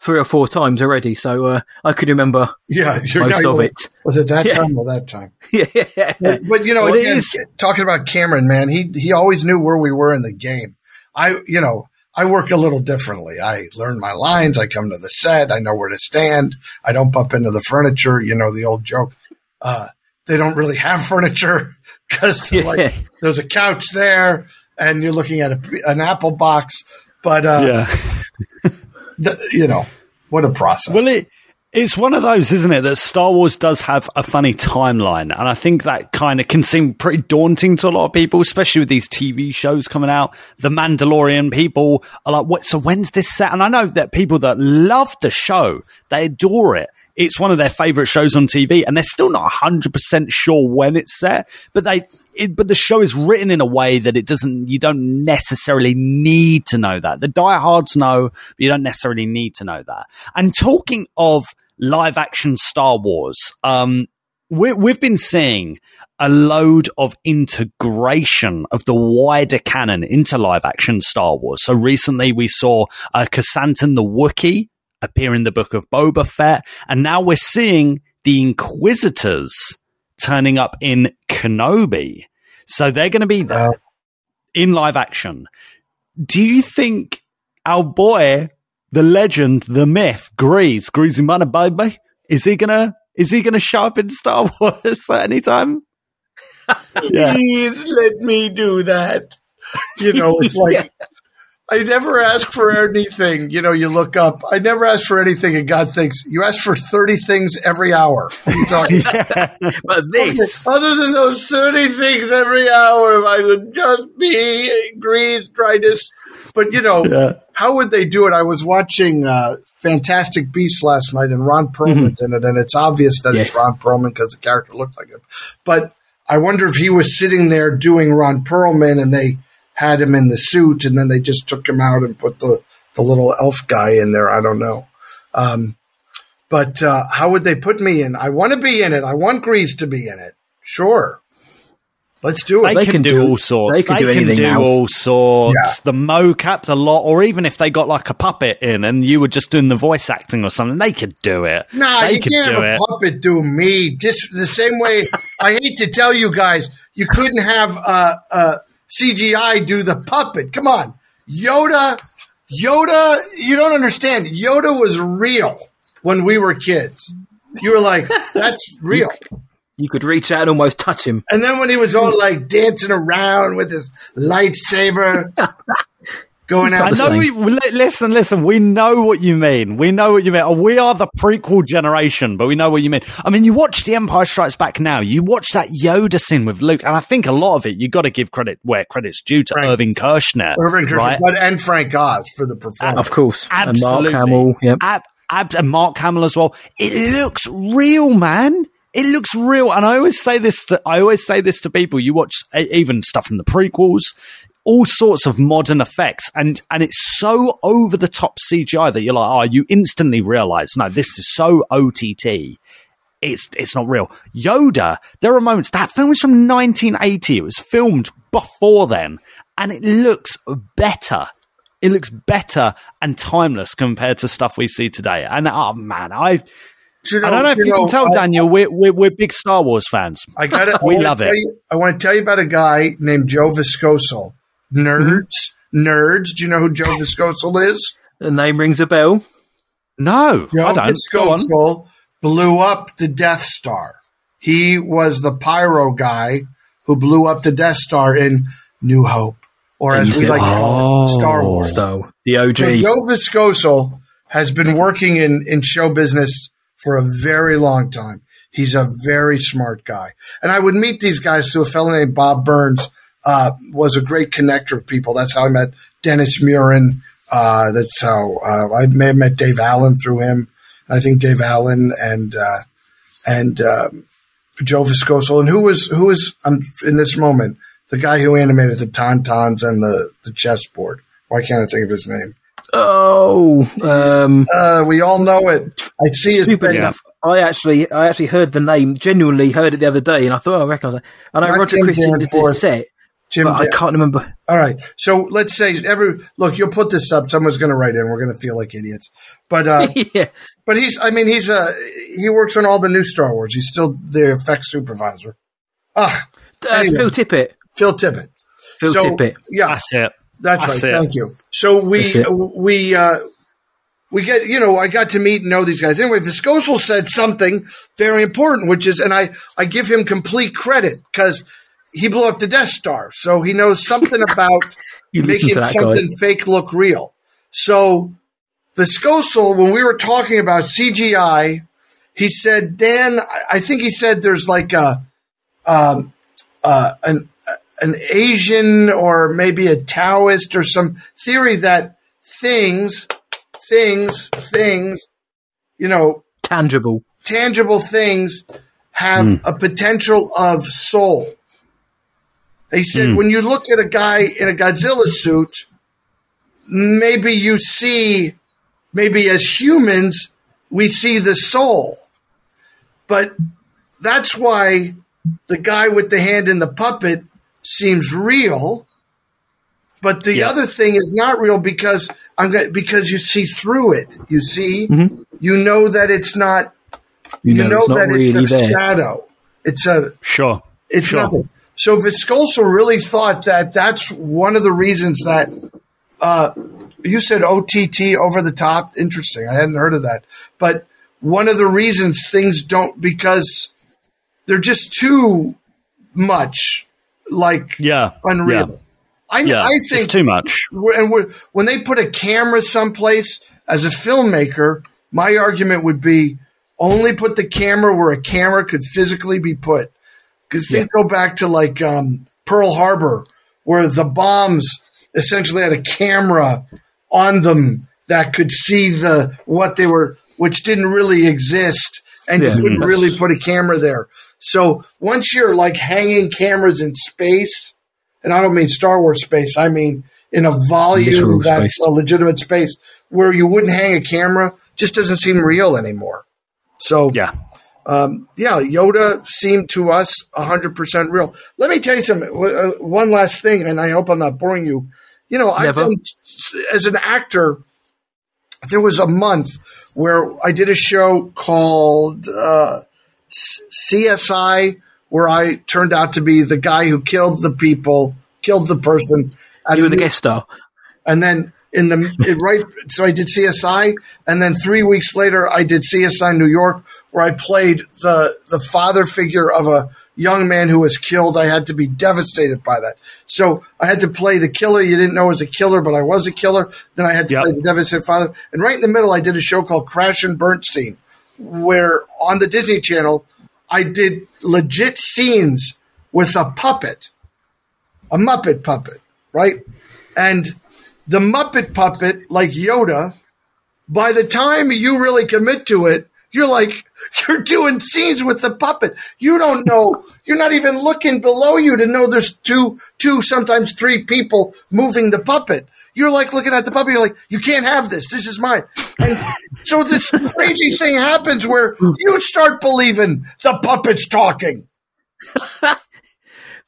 three or four times already, so uh, I could remember Yeah, you're most of it. Was it that Yeah. time or that time? yeah, But, but, you know, Well, again, is- talking about Cameron, man, he he always knew where we were in the game. I, you know, I work a little differently. I learn my lines. I come to the set. I know where to stand. I don't bump into the furniture. You know the old joke. Uh, they don't really have furniture because Yeah. like there's a couch there, and you're looking at a, an apple box. But uh, Yeah. the, you know, what a process. Well, it it's one of those, isn't it, that Star Wars does have a funny timeline, and I think that kind of can seem pretty daunting to a lot of people, especially with these TV shows coming out. The Mandalorian people are like, "What? So when's this set?" And I know that people that love the show, they adore it. It's one of their favorite shows on TV, and they're still not hundred percent sure when it's set, but they. It, but the show is written in a way that it doesn't. You don't necessarily need to know that. The diehards know, but you don't necessarily need to know that. And talking of live action Star Wars, um, we, we've been seeing a load of integration of the wider canon into live action Star Wars. So recently we saw uh, Krrsantan the Wookiee appear in the book of Boba Fett, and now we're seeing the Inquisitors turning up in Kenobi. So they're going to be there in live action. Do you think our boy the legend, the myth, Greez, Greasy Money Baby. Is he gonna? Is he gonna show up in Star Wars at any time? Yeah. Please let me do that. You know, it's like I never ask for anything. You know, you look up. I never ask for anything, and God thinks you ask for thirty things every hour. What you talking about? But this, Other than those 30 things every hour, if I would just be grease, dryness. But, you know, Yeah. how would they do it? I was watching uh, Fantastic Beasts last night, and Ron Perlman's in it, and it's obvious that it's Ron Perlman because the character looks like him. But I wonder if he was sitting there doing Ron Perlman, and they had him in the suit, and then they just took him out and put the, the little elf guy in there. I don't know. Um, but uh, how would they put me in? I want to be in it. I want Greez to be in it. Sure. Let's do it. They can, can do, do- all sorts. they can do anything else. They can do now. all sorts. Yeah. The mocap, the lot, or even if they got like a puppet in and you were just doing the voice acting or something, they could do it. Nah, they you could can't do have it. a puppet do me. Just the same way. I hate to tell you guys, you couldn't have uh, uh, CGI do the puppet. Come on, Yoda. Yoda, you don't understand. Yoda was real when we were kids. You were like, that's real. You could reach out and almost touch him. And then when he was all like dancing around with his lightsaber, going I out. know. We, we- listen, listen. We know what you mean. We know what you mean. Oh, we are the prequel generation, but we know what you mean. I mean, you watch The Empire Strikes Back now. You watch that Yoda scene with Luke, and I think a lot of it you got to give credit where credit's due to Right. Irving Kirshner, Irving Kershner, right? but and Frank Oz for the performance. Of course. Absolutely. And Mark Hamill. Yep. Ab- ab- and Mark Hamill as well. It looks real, man. It looks real. And I always say this to, I always say this to people. You watch even stuff from the prequels, all sorts of modern effects and, and it's so over the top CGI that you're like, oh, you instantly realize, no, this is so OTT. It's, it's not real. Yoda, there are moments, that film is from 1980. It was filmed before then and it looks better it looks better and timeless compared to stuff we see today. And oh man, I You I don't know if you, can tell, I- Daniel, we're, we're we're big Star Wars fans. I got it. We love it. I want to tell you about a guy named Joe Viskocil. Mm-hmm. Nerds, nerds. Do you know who Joe Viskocil is? The name rings a bell. No, Joe I don't. Viskocil blew up the Death Star. He was the pyro guy who blew up the Death Star in New Hope, or as we like to call it, Star oh. Wars. Star, the OG. So Joe Viskocil has been working in, in show business for a very long time. He's a very smart guy. And I would meet these guys through a fellow named Bob Burns, uh, was a great connector of people. That's how I met Dennis Muren. Uh, that's how uh, I may have met Dave Allen through him. I think Dave Allen and uh, and um, Joe Viskocil. And who was who was um, in this moment the guy who animated the tauntauns and the the chessboard? Why can't I think of his name? Oh, um, Uh, we all know it. I see his stupid face. enough. I actually, I actually heard the name. Genuinely heard it the other day, and I thought, oh, I recognise it. And I know Not Roger Jim Christian did this set, Jim, but I can't remember. All right. So let's say every look. You'll put this up. Someone's going to write in. We're going to feel like idiots. But uh, yeah, but he's. I mean, he's a. He works on all the new Star Wars. He's still the effects supervisor. Ah, uh, Anyway. Phil Tippett. Phil Tippett. Phil So, Tippett. Yeah, That's it. That's, That's right. it. Thank you. So we we uh, we get you know I got to meet and know these guys. Anyway, Viskocil said something very important, which is, and I I give him complete credit because he blew up the Death Star, so he knows something about making something guy. fake look real. So Viskocil, when we were talking about CGI, he said, Dan, I- I think he said there's like a um, uh, an an Asian or maybe a Taoist or some theory that things, things, things, you know, Tangible. tangible things have hmm. a potential of soul. He said, hmm. when you look at a guy in a Godzilla suit, maybe you see, maybe as humans, we see the soul. But that's why the guy with the hand in the puppet seems real. But the other thing is not real because I'm go- because you see through it. You see, you know that it's not. You, know, it's not that really it's a there. shadow. It's a. Sure. It's sure. nothing. So Viskocil really thought that that's one of the reasons that uh, you said OTT over the top. Interesting. I hadn't heard of that. But one of the reasons things don't because they're just too much like Yeah. unreal. Yeah. I, Yeah, I it's think too much. and when they put a camera someplace as a filmmaker, my argument would be only put the camera where a camera could physically be put. Because think go back to like um, Pearl Harbor, where the bombs essentially had a camera on them that could see the what they were, which didn't really exist, and Yeah. you couldn't really put a camera there. So once you're like hanging cameras in space, and I don't mean Star Wars space, I mean in a volume Literal that's space. a legitimate space where you wouldn't hang a camera, just doesn't seem real anymore. So Yeah. um, yeah, Yoda seemed to us 100% real. Let me tell you something. uh, One last thing, and I hope I'm not boring you. You know, I've done, as an actor, there was a month where I did a show called uh, CSI, where I turned out to be the guy who killed the people, killed the person. You were the guest star. and then in the right so i did csi and then three weeks later i did csi new york where i played the the father figure of a young man who was killed i had to be devastated by that so i had to play the killer you didn't know was a killer but i was a killer then i had to Yep. play the devastated father and right in the middle i did a show called crash and bernstein where on the disney channel i did legit scenes with a puppet a muppet puppet right and the Muppet puppet, like Yoda, by the time you really commit to it, you're like, you're doing scenes with the puppet. You don't know, you're not even looking below you to know there's two, two, sometimes three people moving the puppet. You're like looking at the puppy. you're like, you can't have this. This is mine. And so this crazy thing happens where you start believing the puppet's talking.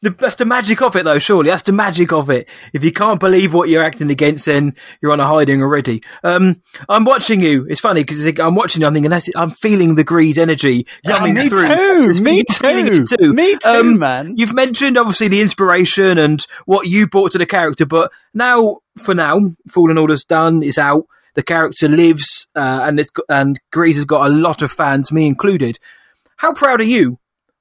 The, that's the magic of it, though. Surely that's the magic of it. If you can't believe what you're acting against, then you're on a hiding already. Um, I'm watching you. It's funny because I'm watching you. I'm thinking, that's, I'm feeling the greed energy coming me through. too. It's- Me too. too. Me too, Um, man. You've mentioned obviously the inspiration and what you brought to the character, but now, for now, Fallen Order's done. It's out. The character lives, uh, and it's and Greez has got a lot of fans, me included. How proud are you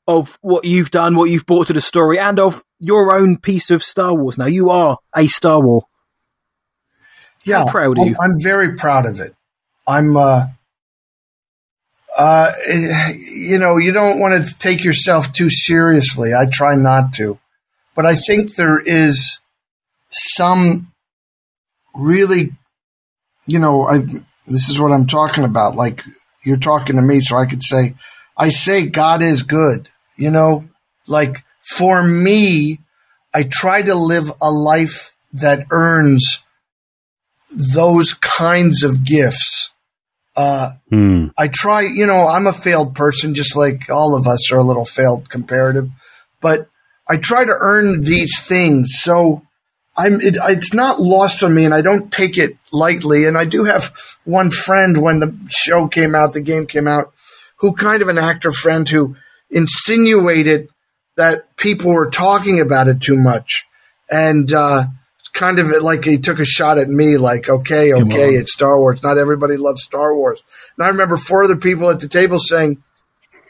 of what you've done, what you've brought to the story, and of your own piece of Star Wars. Now you are a Star Wars. Yeah, How proud I'm, you? I'm very proud of it. I'm, uh, uh, you know, you don't want to take yourself too seriously. I try not to, but I think there is some really, you know, I, this is what I'm talking about. Like you're talking to me, so I could say, I say God is good, you know, like for me, I try to live a life that earns those kinds of gifts. Uh, Hmm. I try, you know, I'm a failed person, just like all of us are a little failed comparative, but I try to earn these things. So I'm, it, it's not lost on me and I don't take it lightly. And I do have one friend when the show came out, the game came out, who kind of an actor friend who insinuated that people were talking about it too much. And, uh, kind of like he took a shot at me, like, okay, okay, it's Star Wars. Not everybody loves Star Wars. And I remember four other people at the table saying,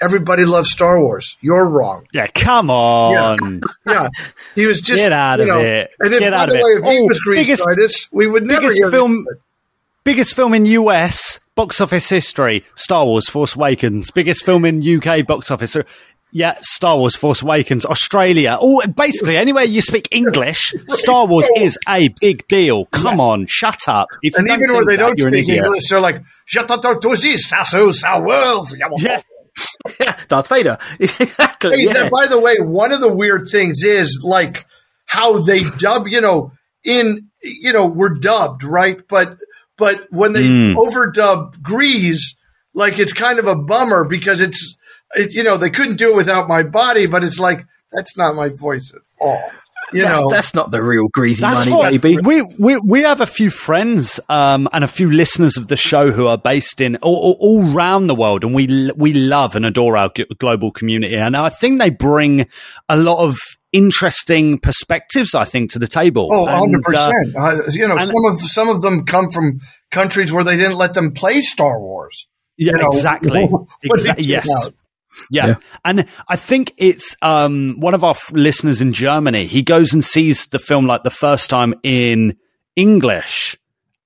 everybody loves Star Wars. You're wrong. Yeah, come on. Yeah. He was just, Get out of know, it. And if, Get out of it. way, if he Oh, was biggest- we would never biggest this. Biggest film in US box office history: Star Wars: Force Awakens. Biggest film in UK box office. Yeah, Star Wars: Force Awakens. Australia. Oh, basically anywhere you speak English, Star Wars is a big deal. Come on, shut up. If And even where they that, don't speak. English, they're like, "Jatatotuzi, Sasu, Sawels." Yeah. Darth Vader. exactly. Hey, yeah. that- by the way, one of the weird things is like how they dub, you know, in you know, we're dubbed, right? But but when they Mm. overdub Greez, like it's kind of a bummer because it's it, you know, they couldn't do it without my body, but it's like that's not my voice at all. You that's, know, that's not the real greasy That's money, what baby. we, we we have a few friends um, and a few listeners of the show who are based in all, all, all around the world, and we we love and adore our global community, and I think they bring a lot of interesting perspectives, I think, to the table. Oh, And, 100 uh, percent. Uh, You know, and- some of some of them come from countries where they didn't let them play Star Wars. Yeah, You know, exactly. what are Exa- you yes. about? Yeah. Yeah. And I think it's um, one of our f- listeners in Germany. He goes and sees the film like the first time in English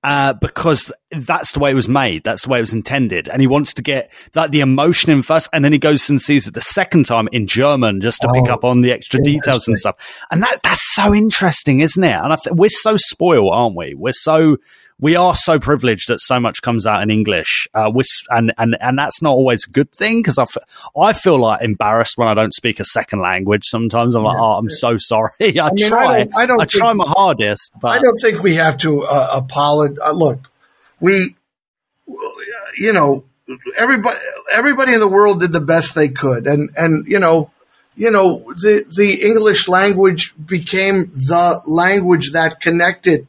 uh, because that's the way it was made. That's the way it was intended. And he wants to get that the emotion in first. And then he goes and sees it the second time in German just to pick Oh, up on the extra details and stuff. And that, that's so interesting, isn't it? And I th- we're so spoiled, aren't we? We're so, we are so privileged that so much comes out in English. Uh, and, and, and that's not always a good thing because I, f- I feel like embarrassed when I don't speak a second language. Sometimes I'm like, oh, I'm so sorry. I, mean, I try. don't- I don't try think- my hardest, but I don't think we have to uh, apologize. Uh, look, we, you know, everybody, everybody in the world did the best they could, and and you know, you know, the the English language became the language that connected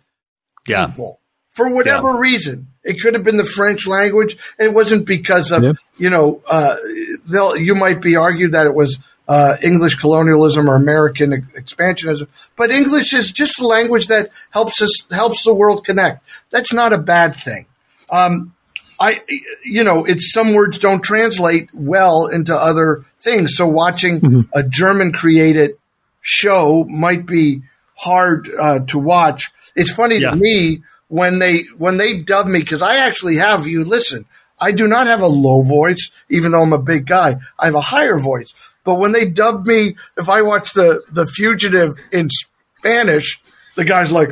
yeah. people for whatever reason. It could have been the French language. It wasn't because of Yeah. you know. Uh, you might be argued that it was uh, English colonialism or American expansionism, but English is just the language that helps us helps the world connect. That's not a bad thing. Um, I, you know, it's some words don't translate well into other things. So watching a German created show might be hard uh, to watch. It's funny Yeah. to me when they when they dub me because I actually have you listen. I do not have a low voice, even though I'm a big guy. I have a higher voice. But when they dub me, if I watch the the fugitive in Spanish, the guy's like,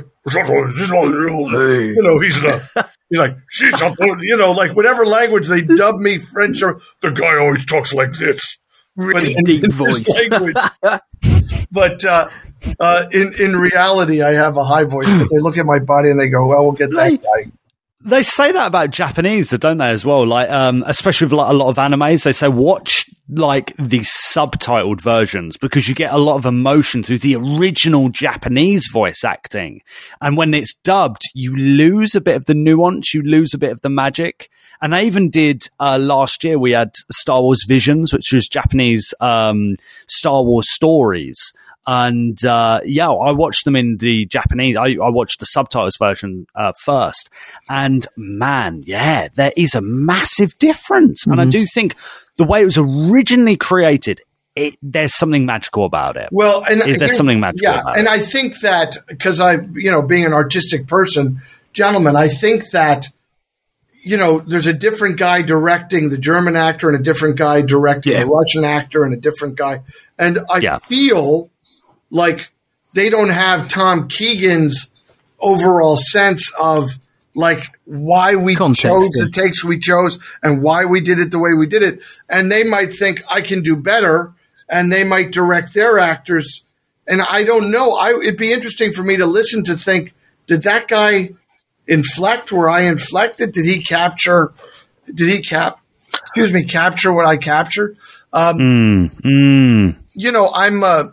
you know, he's the he's like, she's a, you know, like whatever language they dub me French or the guy always talks like this, Really deep voice. but uh, uh, in in reality, I have a high voice. But they look at my body and they go, "Well, we'll get that guy." They say that about Japanese, don't they, as well? Like, um, especially with like a lot of animes, they say watch like the subtitled versions because you get a lot of emotion through the original Japanese voice acting. And when it's dubbed, you lose a bit of the nuance, you lose a bit of the magic. And I even did uh, last year, we had Star Wars Visions, which was Japanese um, Star Wars stories. And uh, yeah, I watched them in the Japanese. I, I watched the subtitles version uh, first, and man, yeah, there is a massive difference. And I do think the way it was originally created, it, there's something magical about it. Well, and Is there something magical Yeah, and it? I think that because I, you know, being an artistic person, gentlemen, I think that you know, there's a different guy directing the German actor and a different guy directing Yeah. the Russian actor and a different guy, and I Yeah. feel like they don't have Tom Keegan's overall sense of like why we Context, chose yeah. the takes we chose and why we did it the way we did it. And they might think I can do better and they might direct their actors. And I don't know. I, it'd be interesting for me to listen to think, did that guy inflect where I inflected? Did he capture, did he cap, excuse me, capture what I captured? Um, Mm, you know, I'm, uh,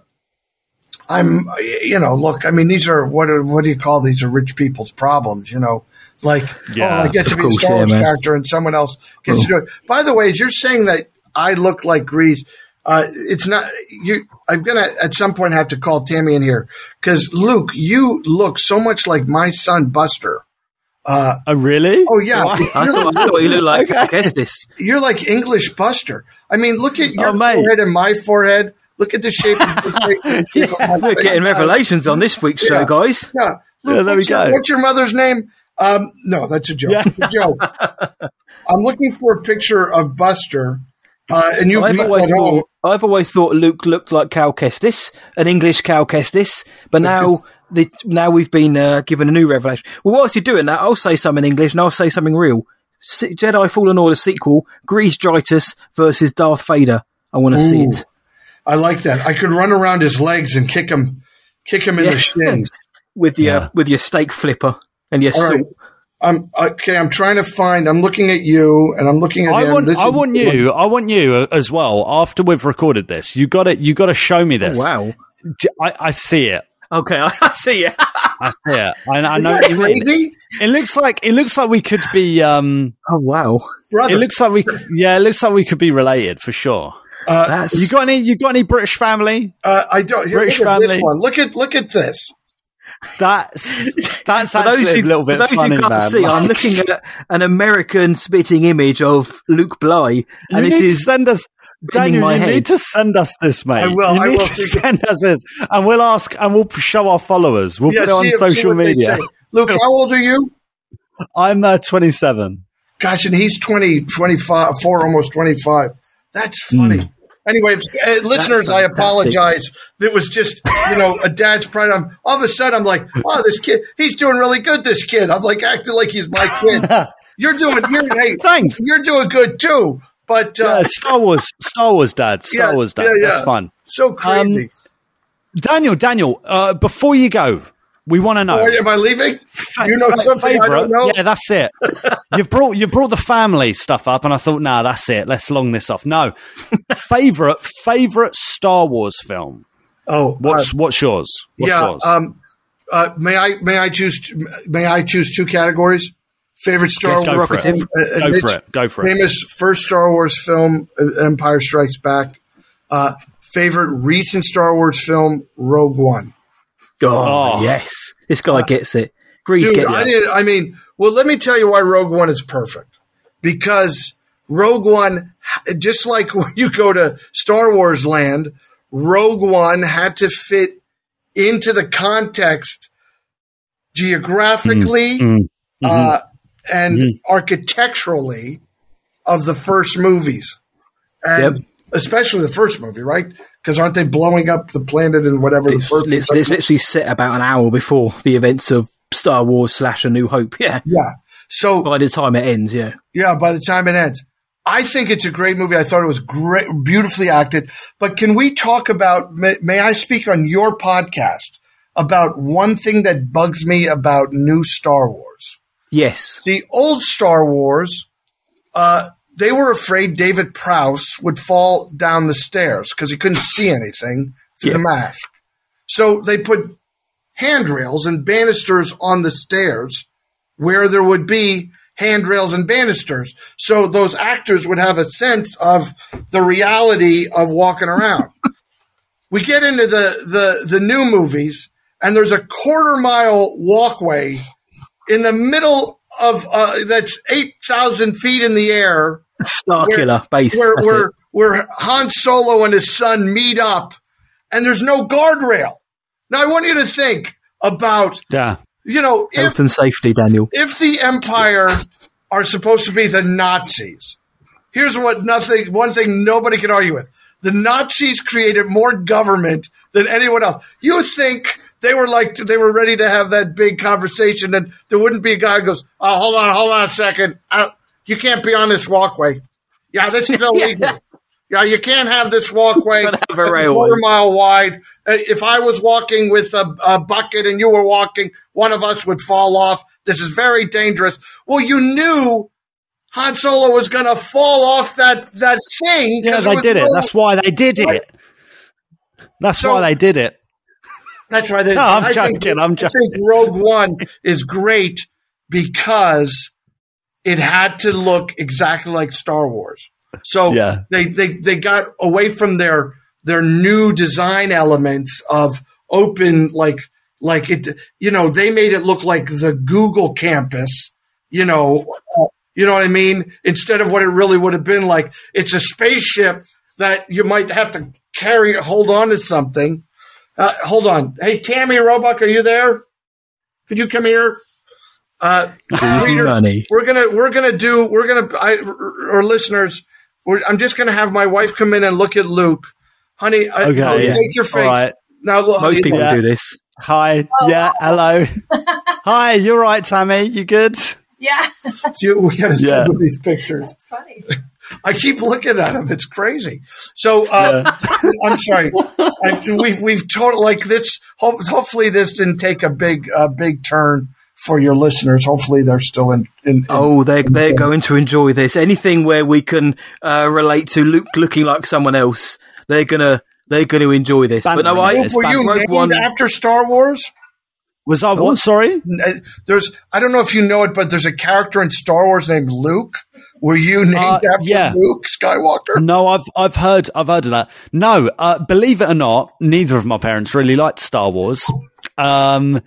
I'm, you know, look, I mean, these are what are what do you call these? Are rich people's problems, you know? Like, Yeah, oh, I get to be course, the Star Wars man. character, and someone else gets to do it. By the way, as you're saying that I look like Greez, uh, it's not you. I'm gonna at some point have to call Tammy in here because Luke, you look so much like my son Buster. oh, really? Oh yeah, I you're, thought, I thought you looked like Kestis. you're like English Buster. I mean, look at your Oh, forehead and my forehead. Look at the shape. Of the shape We're getting revelations on this week's show, guys. Yeah. Yeah, there we what's your- go. what's your mother's name? Um, no, that's a joke. Yeah. It's a joke. I'm looking for a picture of Buster, uh, and you I've always thought I've always thought Luke looked like Cal Kestis, an English Cal Kestis, but now the, now we've been uh, given a new revelation. Well, whilst you're doing that, I'll say something in English and I'll say something real. Se- Jedi Fallen Order sequel: Greez Dritus versus Darth Vader. I want to see it I like that. I could run around his legs and kick him, kick him in Yeah. the shins. with your Yeah. with your steak flipper and your All salt. right. I'm okay. I'm trying to find. I'm looking at you, and I'm looking at I him. want, This I is- want you, I want you uh, as well. After we've recorded this, you got to, you got to show me this. Wow. I see it. Okay, I see it. I see it. I, I know that what you mean. crazy, It looks like it looks like we could be. Um, oh wow. brother? it looks like we. Yeah, it looks like we could be related for sure. Uh, You got any? You got any British family? uh, I don't. Here, British look at this family. one. Look at look at this. That's that's actually those, a who, little for bit those funny, who can't man. see, I'm looking at an American spitting image of Luke Bly, You and this need to is send us. Daniel, my you head. need to send us this, mate. I will, You I need will. to send us this, and we'll ask, and we'll show our followers. We'll put it on social media. Luke, how old are you? I'm uh, 27. Gosh, and he's 20, 25, four, almost 25. That's funny. Anyway, uh, listeners, I apologize. It was just, you know, a dad's pride. I'm, all of a sudden, I'm like, oh, this kid, he's doing really good, this kid. I'm like acting like he's my kid. You're doing, you're, hey, Thanks. you're doing good too. But, uh, Yeah, Star Wars, Star Wars, Dad. Star Yeah, Wars, Dad. yeah, yeah. That's fun. so crazy. Um, Daniel, Daniel, uh, before you go, we want to know. Oh, am I leaving? Fa- you know fa- something I favourite? don't know? Yeah, that's it. you've brought you brought the family stuff up, and I thought, nah, that's it. Let's long this off. No, favorite favorite Star Wars film. Oh, What's uh, what's yours? What's yeah. yours? Um, uh, may I may I choose may I choose two categories? Favorite Star Yes, go Wars for it. Uh, uh, Go for it. Go for it. famous first Star Wars film, uh, Empire Strikes Back. Uh, favorite recent Star Wars film, Rogue One. Oh, Oh. yes, this guy gets it. Greez Dude, I did. I mean, well, let me tell you why Rogue One is perfect. Because Rogue One, just like when you go to Star Wars land, Rogue One had to fit into the context geographically Mm, uh, and architecturally of the first movies, and Yep. especially the first movie, right? Because aren't they blowing up the planet and whatever the It's, first? it's, it's literally set about an hour before the events of Star Wars slash A New Hope. Yeah, yeah. So by the time it ends, yeah. Yeah, by the time it ends. I think it's a great movie. I thought it was great, beautifully acted. But can we talk about, may, may I speak on your podcast about one thing that bugs me about new Star Wars? Yes, The old Star Wars, uh, they were afraid David Prowse would fall down the stairs because he couldn't see anything through the mask. So they put handrails and banisters on the stairs where there would be handrails and banisters. So those actors would have a sense of the reality of walking around. we get into the, the, the new movies and there's a quarter mile walkway in the middle of uh, that's 8,000 feet in the air Star Where- Killer base. where, where, where Han Solo and his son meet up and there's no guardrail. Now I want you to think about, yeah. you know, if Health and safety, Daniel. if the empire are supposed to be the Nazis, here's what nothing one thing nobody can argue with. The Nazis created more government than anyone else. You think they were like they were ready to have that big conversation and there wouldn't be a guy who goes, Oh, hold on, hold on a second. I, you can't be on this walkway. Yeah, this is illegal. Yeah, you can't have this walkway. Have a railway. quarter mile wide. Uh, If I was walking with a, a bucket and you were walking, one of us would fall off. This is very dangerous. Well, you knew Han Solo was going to fall off that that thing. Yeah, they did it. That's why they did it. That's So- why they did it. That's right. No, I'm I think- joking, I'm I think Rogue One is great because it had to look exactly like Star Wars. So Yeah. they, they they got away from their their new design elements of open like like it you know they made it look like the Google campus you know you know what I mean? Instead of what it really would have been like. It's a spaceship that you might have to carry hold on to something. Uh, hold on. Hey Tammy Roebuck are you there? Could you come here uh, readers, money. we're gonna we're gonna do we're gonna I, or listeners we're, I'm just gonna have my wife come in and look at Luke, honey. I, Okay, no, yeah. take your face All right. now. Look, Most people Yeah. do this. Hi. yeah. Hello. Hi. You're right, Tammy. You good? Yeah, you, we gotta see Yeah. these pictures. it's funny. I keep looking at them. It's crazy. So uh, I'm sorry. I, we've we've told like this. Ho- hopefully, this didn't take a big uh, big turn for your listeners. Hopefully, they're still in. in, in Oh, they're they're going to enjoy this. Anything where we can uh, relate to Luke looking like someone else, they're gonna they're going to enjoy this. But no, I Luke, were you Rogue named One. after Star Wars? Was I what? Sorry. Uh, There's I don't know if you know it, but there's a character in Star Wars named Luke. Were you named Uh, after yeah. Luke Skywalker? No, I've I've heard I've heard of that. No, uh, believe it or not, neither of my parents really liked Star Wars. Um,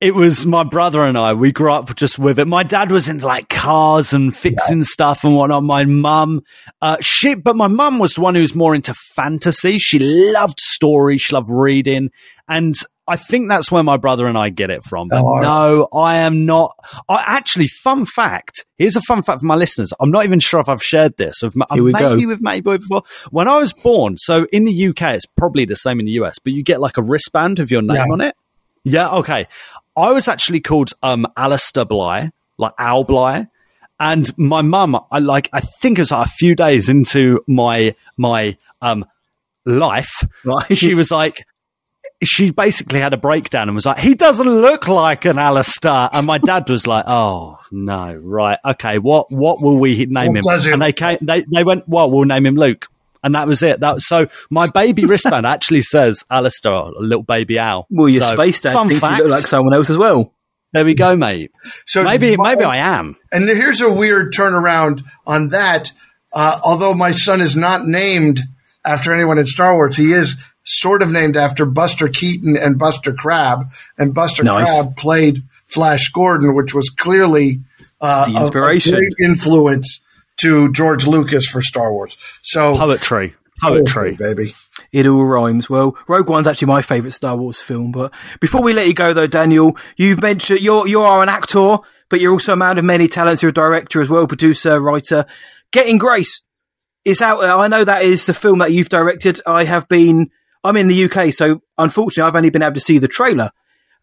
it was my brother and I. We grew up just with it. My dad was into like cars and fixing stuff and whatnot. My mum, uh, shit, but my mum was the one who was more into fantasy. She loved stories. She loved reading. And I think that's where my brother and I get it from. But Oh, no, I am not. I actually, fun fact. Here's a fun fact for my listeners. I'm not even sure if I've shared this with Here we maybe go. with Matty Boy before. When I was born, so in the UK, it's probably the same in the US, but you get like a wristband with your name Yeah. on it. Yeah, okay. I was actually called um Alistair Bly, like Al Bly. And my mum, I like I think it was like a few days into my my um life, Right. she was like she basically had a breakdown and was like, he doesn't look like an Alistair. And my dad was like, oh no, right. Okay. What, what will we name What him? And they came, they, they went, well, we'll name him Luke. And that was it. That so my baby wristband actually says Alistair, a little baby owl. Well, your So, space dad fun thinks fact. you look like someone else as well. there we go, mate. So maybe, my- maybe I am. And here's a weird turnaround on that. Uh, although my son is not named after anyone in Star Wars, he is sort of named after Buster Keaton and Buster Crabbe. And Buster Nice. Crabbe played Flash Gordon, which was clearly uh, The a- a inspiration. great influence to George Lucas for Star Wars. So Poetry. Poetry. baby. It all rhymes. Well, Rogue One's actually my favourite Star Wars film. But before we let you go, though, Daniel, you've mentioned you're you are an actor, but you're also a man of many talents. You're a director as well, producer, writer. Getting Grace is out there. I know that is the film that you've directed. I have been. I'm in the UK, so unfortunately, I've only been able to see the trailer.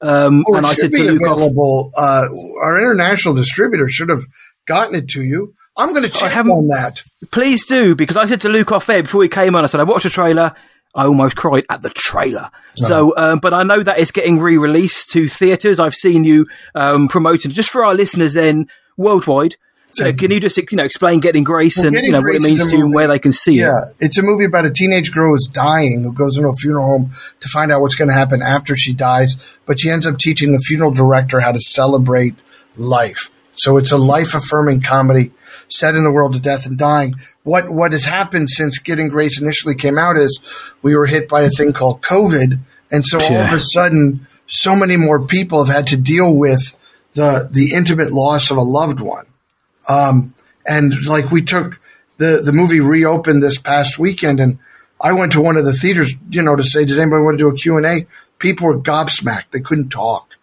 Um, Oh, and it I should said to be Luke, available. Uh, our international distributor should have gotten it to you. I'm going to check on that. please do because I said to Luke off air before he came on, I said I watched the trailer. I almost cried at the trailer. So, um, but I know that it's getting re-released to theatres. I've seen you um, promoting just for our listeners then worldwide. So can you just you know explain Getting Grace Well, and Getting you know what Grace it is means to you and where they can see it? Yeah, it's a movie about a teenage girl who's dying who goes into a funeral home to find out what's going to happen after she dies, but she ends up teaching the funeral director how to celebrate life. So it's a life affirming comedy set in the world of death and dying. What what has happened since Getting Grace initially came out is we were hit by a thing called COVID, and so all of a sudden, so many more people have had to deal with the the intimate loss of a loved one. Um, and like we took the the movie reopened this past weekend, and I went to one of the theaters, you know, to say, does anybody want to do a Q and A? People were gobsmacked; they couldn't talk,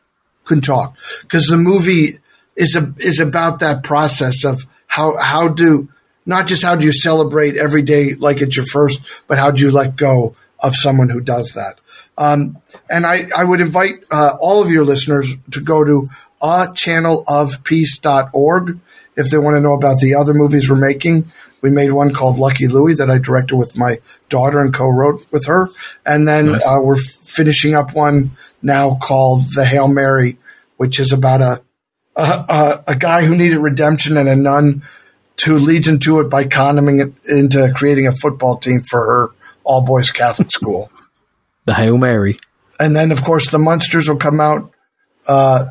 couldn't talk because the movie is a is about that process of how how do not just how do you celebrate every day like it's your first, but how do you let go of someone who does that. Um, and I, I would invite uh, all of your listeners to go to a channelofpeace.org if they want to know about the other movies we're making. We made one called Lucky Louie that I directed with my daughter and co-wrote with her, and then uh, we're f- finishing up one now called The Hail Mary, which is about a a, a, a guy who needed redemption and a nun who leads into it by condoming it into creating a football team for her all boys Catholic school. The Hail Mary. And then, of course, the Munsters will come out uh,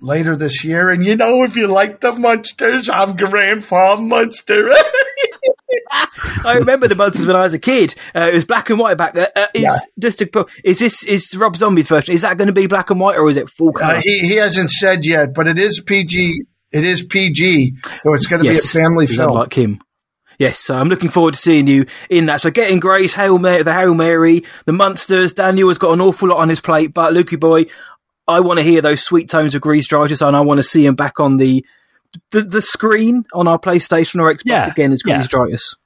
later this year. And you know, if you like the Munsters, I'm Grandpa Munster. I remember the monsters when I was a kid. Uh, it was black and white back there. Uh, is Yeah. just to put, is this is Rob Zombie's version? Is that going to be black and white or is it full color? uh, he, he hasn't said yet, but it is PG. It is PG, so it's going to be a family he's film. unlike him. Yes, so I'm looking forward to seeing you in that. So getting Grace, Hail Mary, the Hail Mary, the Munsters. Daniel has got an awful lot on his plate, but Lukey boy, I want to hear those sweet tones of Greez Dritus, and I want to see him back on the the, the screen on our PlayStation or Xbox Yeah, again as yeah. Greez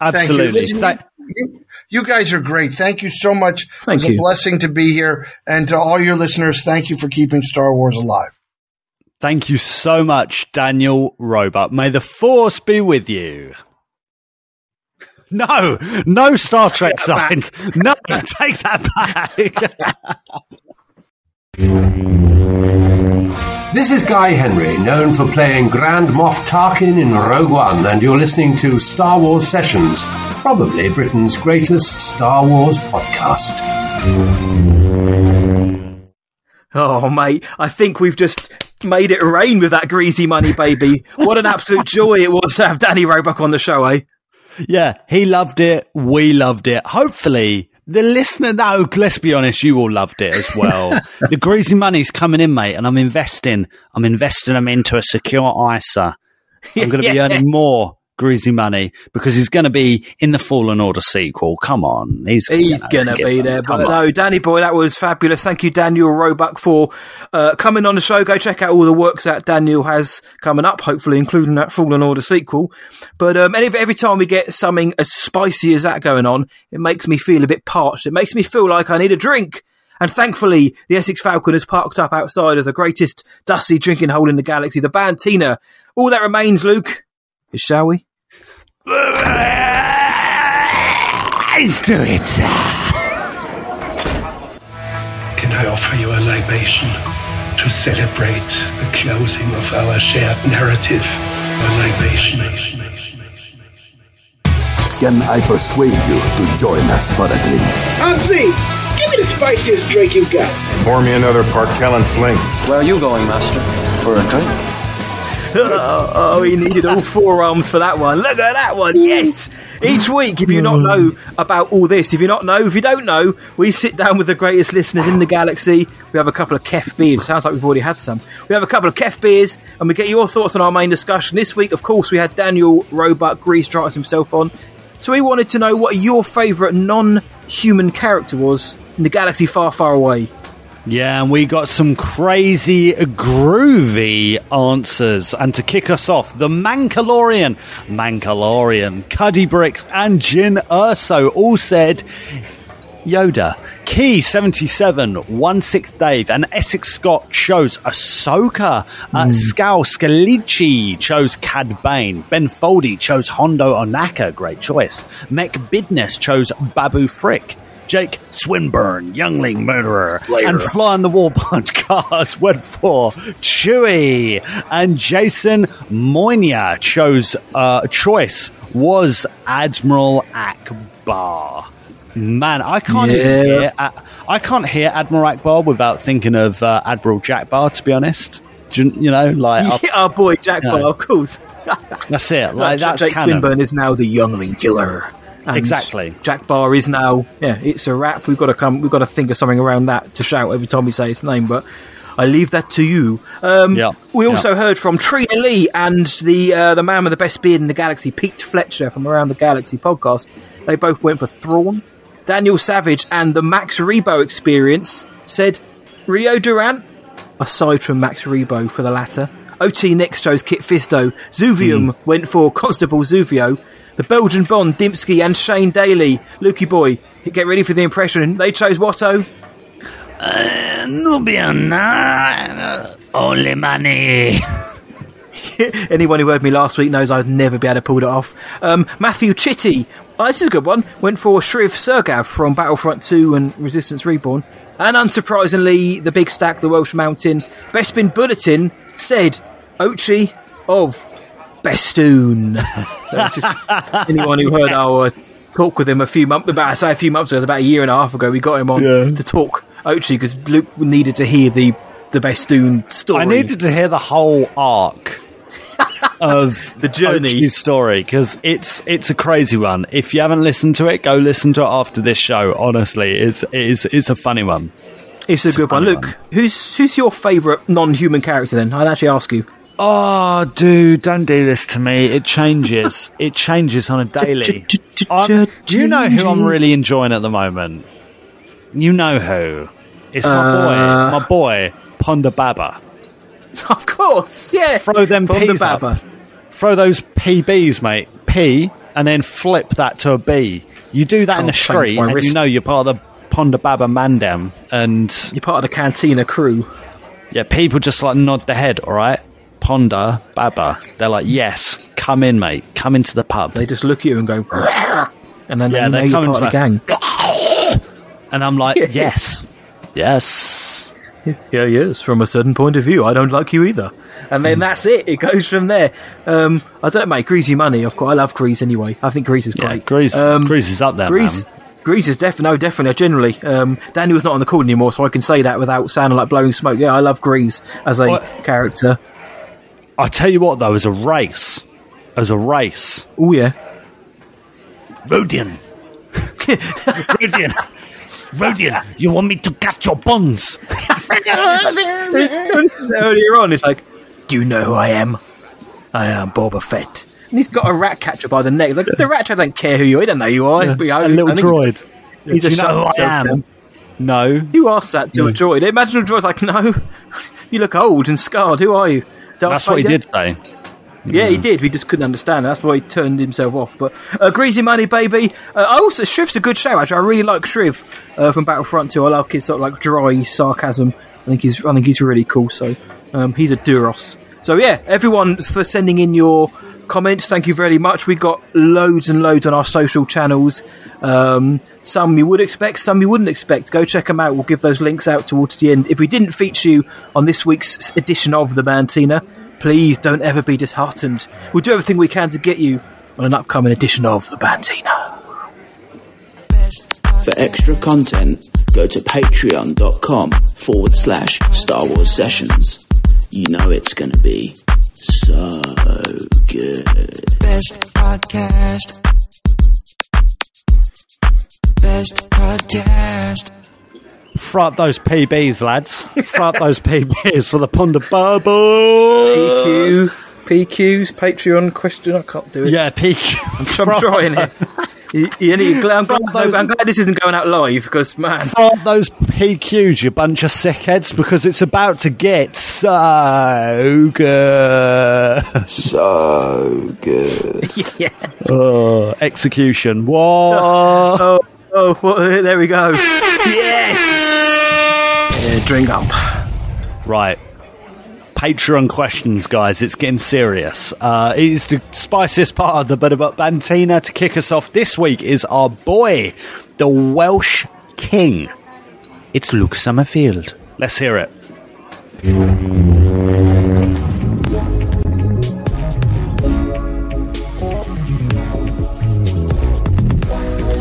Thank you. Absolutely. Listen, you, you guys are great. Thank you so much. Thank it's you. a blessing to be here. And to all your listeners, thank you for keeping Star Wars alive. Thank you so much, Daniel Roebuck. May the force be with you. No, no Star Trek signs. No, take that back. This is Guy Henry, known for playing Grand Moff Tarkin in Rogue One, and you're listening to Star Wars Sessions, probably Britain's greatest Star Wars podcast. Oh, mate, I think we've just made it rain with that greasy money, baby. What an absolute joy it was to have Danny Roebuck on the show, eh? Yeah, he loved it. We loved it. Hopefully, the listener, no, let's be honest, you all loved it as well. the greasy money's coming in, mate, and I'm investing. I'm investing them into a secure ISA. I'm going to be earning more greasy money because he's going to be in the Fallen Order sequel. Come on. He's, He's know, gonna be there. But on. no, Danny boy, that was fabulous. Thank you, Daniel Roebuck, for uh, coming on the show. Go check out all the works that Daniel has coming up, hopefully including that Fallen Order sequel. But um, every, every time we get something as spicy as that going on, it makes me feel a bit parched. It makes me feel like I need a drink. And thankfully, the Essex Falcon is parked up outside of the greatest dusty drinking hole in the galaxy, the Bantina. All that remains, Luke, shall we? Let's do it. Can I offer you a libation to celebrate the closing of our shared narrative? A libation. Can I persuade you to join us for a drink? I'm Hansi, give me the spiciest drink you got. Pour me another Parkellen Sling. Where are you going, Master? For a drink? oh, he needed all four arms for that one. Look at that one. Yes. Each week, if you not know about all this, if you not know, if you don't know, we sit down with the greatest listeners in the galaxy. We have a couple of Kef beers. Sounds like we've already had some. We have a couple of Kef beers, and we get your thoughts on our main discussion. This week, of course, we had Daniel Roebuck, Greez Dritus himself on. So we wanted to know what your favourite non-human character was in the galaxy far, far away. Yeah, and we got some crazy, groovy answers. And to kick us off, the Mancalorian, Mancalorian, Cuddy Bricks, and Jin Urso all said Yoda. Key 77, One Sixth Dave, and Essex Scott chose Ahsoka. Uh, Scal Scalici chose Cad Bane. Ben Foldy chose Hondo Ohnaka, great choice. Mech Bidness chose Babu Frick. Jake Swinburne, Youngling Murderer, Slayer. and Fly on the Wall podcast went for Chewy, and Jason Moynia chose uh, choice was Admiral Ackbar. Man, I can't Yeah. hear. I can't hear Admiral Ackbar without thinking of uh, Admiral Jack Bar. To be honest, you, you know, like I've- our boy Jack Yeah. Bar, of course. that's it. Like Jake canon. Swinburne is now the youngling killer. And Exactly. Jack Barr is now yeah, it's a wrap. We've got to come we've got to think of something around that to shout every time we say his name, but I leave that to you. Um, Yeah. We also Yeah. heard from Trina Lee and the uh, the man with the best beard in the galaxy, Pete Fletcher from Around the Galaxy podcast. They both went for Thrawn. Daniel Savage and the Max Rebo experience said Rio Durant, aside from Max Rebo for the latter. OT Next chose Kit Fisto. Zuvium went for Constable Zuvio. The Belgian Bond, Dimsky and Shane Daly. Lukey Boy, get ready for the impression. They chose Watto. Nubian, only money. Anyone who heard me last week knows I'd never be able to pull it off. Um, Matthew Chitty, oh, this is a good one, went for Shriv Suurgav from Battlefront 2 and Resistance Reborn. And unsurprisingly, the big stack, the Welsh Mountain, Bespin Bulletin said Ochi of Bestoon. So just anyone who heard our talk with him a few months, about I say a few months ago, about a year and a half ago, we got him on to talk actually because Luke needed to hear the the Bestoon story. I needed to hear the whole arc of the journey Ochi's story because it's it's a crazy one. If you haven't listened to it, go listen to it after this show. Honestly, it's it's it's a funny one. It's a good one. funny Luke, who's who's your favourite non-human character? Then I'd actually ask you. Oh, dude, don't do this to me. It changes. it changes on a daily. I'm- Do you know who I'm really enjoying at the moment? You know who? It's my Uh, boy, my boy, Ponda Baba. Of course, yeah. Throw them Ponda P's up. Throw those PBs, mate. P, and then flip that to a B. You do that in the street, and wrist. you know you're part of the Ponda Baba Mandem, and You're part of the Cantina crew. yeah, people just like nod their head. All right, Ponda Baba. They're like, yes, come in, mate. Come into the pub. They just look at you and go, and then Yeah, they know they you're come of the gang. And I'm like, yes, yes. Yeah, yes. From a certain point of view, I don't like you either. And then that's it. It goes from there. Um, I don't know, mate. Greasy money. Of course, I love Greez anyway. I think Greez is Yeah, great. Greez, Um, Greez is up there, Greez, man. Greez is definitely, no, definitely, generally. Um, Daniel's not on the call anymore, so I can say that without sounding like blowing smoke. Yeah, I love Greez as a character. I tell you what, though, as a race, as a race, Oh yeah, Rodian, Rodian, Rodian, you want me to catch your buns? earlier on, it's like, do you know who I am? I am Boba Fett. And he's got a rat catcher by the neck. Like the rat catcher don't care who you are. He don't know who you are. Yeah, a little droid. He's Do a you know who I am? No. You asked that to a droid. Imagine a droid's like, no, you look old and scarred. Who are you? Darth That's what he did say. Yeah, he did. We just couldn't understand. That's why he turned himself off. But uh, Greasy Money Baby. Uh, I also Shriv's a good show. Actually, I really like Shriv uh, from Battlefront 2. I like his sort of like dry sarcasm. I think he's I think he's really cool. So um, he's a Duros. So yeah, everyone for sending in your comments. Thank you very much. We got loads and loads on our social channels. Um, some you would expect, some you wouldn't expect. Go check them out. We'll give those links out towards the end. If we didn't feature you on this week's edition of the Bantina, please don't ever be disheartened. We'll do everything we can to get you on an upcoming edition of the Bantina. For extra content, go to patreon.com forward slash Star Wars Sessions. You know it's going to be so good. Best podcast. Best podcast. Front those PBs, lads. Front those PBs for the Ponder Bubble. PQ, PQ's Patreon question. I can't do it. Yeah, PQ. I'm, I'm trying it. You, you need, I'm, glad, I'm glad this isn't going out live because, man. Front those PQs, you bunch of sickheads, because it's about to get so good. So good. yeah. Oh, execution. What? Oh, oh, oh well, there we go. Yes! Yeah, drink up. Right. Patreon questions, guys. It's getting serious. Uh, it is the spiciest part of the bit about Bantina. To kick us off this week is our boy, the Welsh King. It's Luke Summerfield. Let's hear it.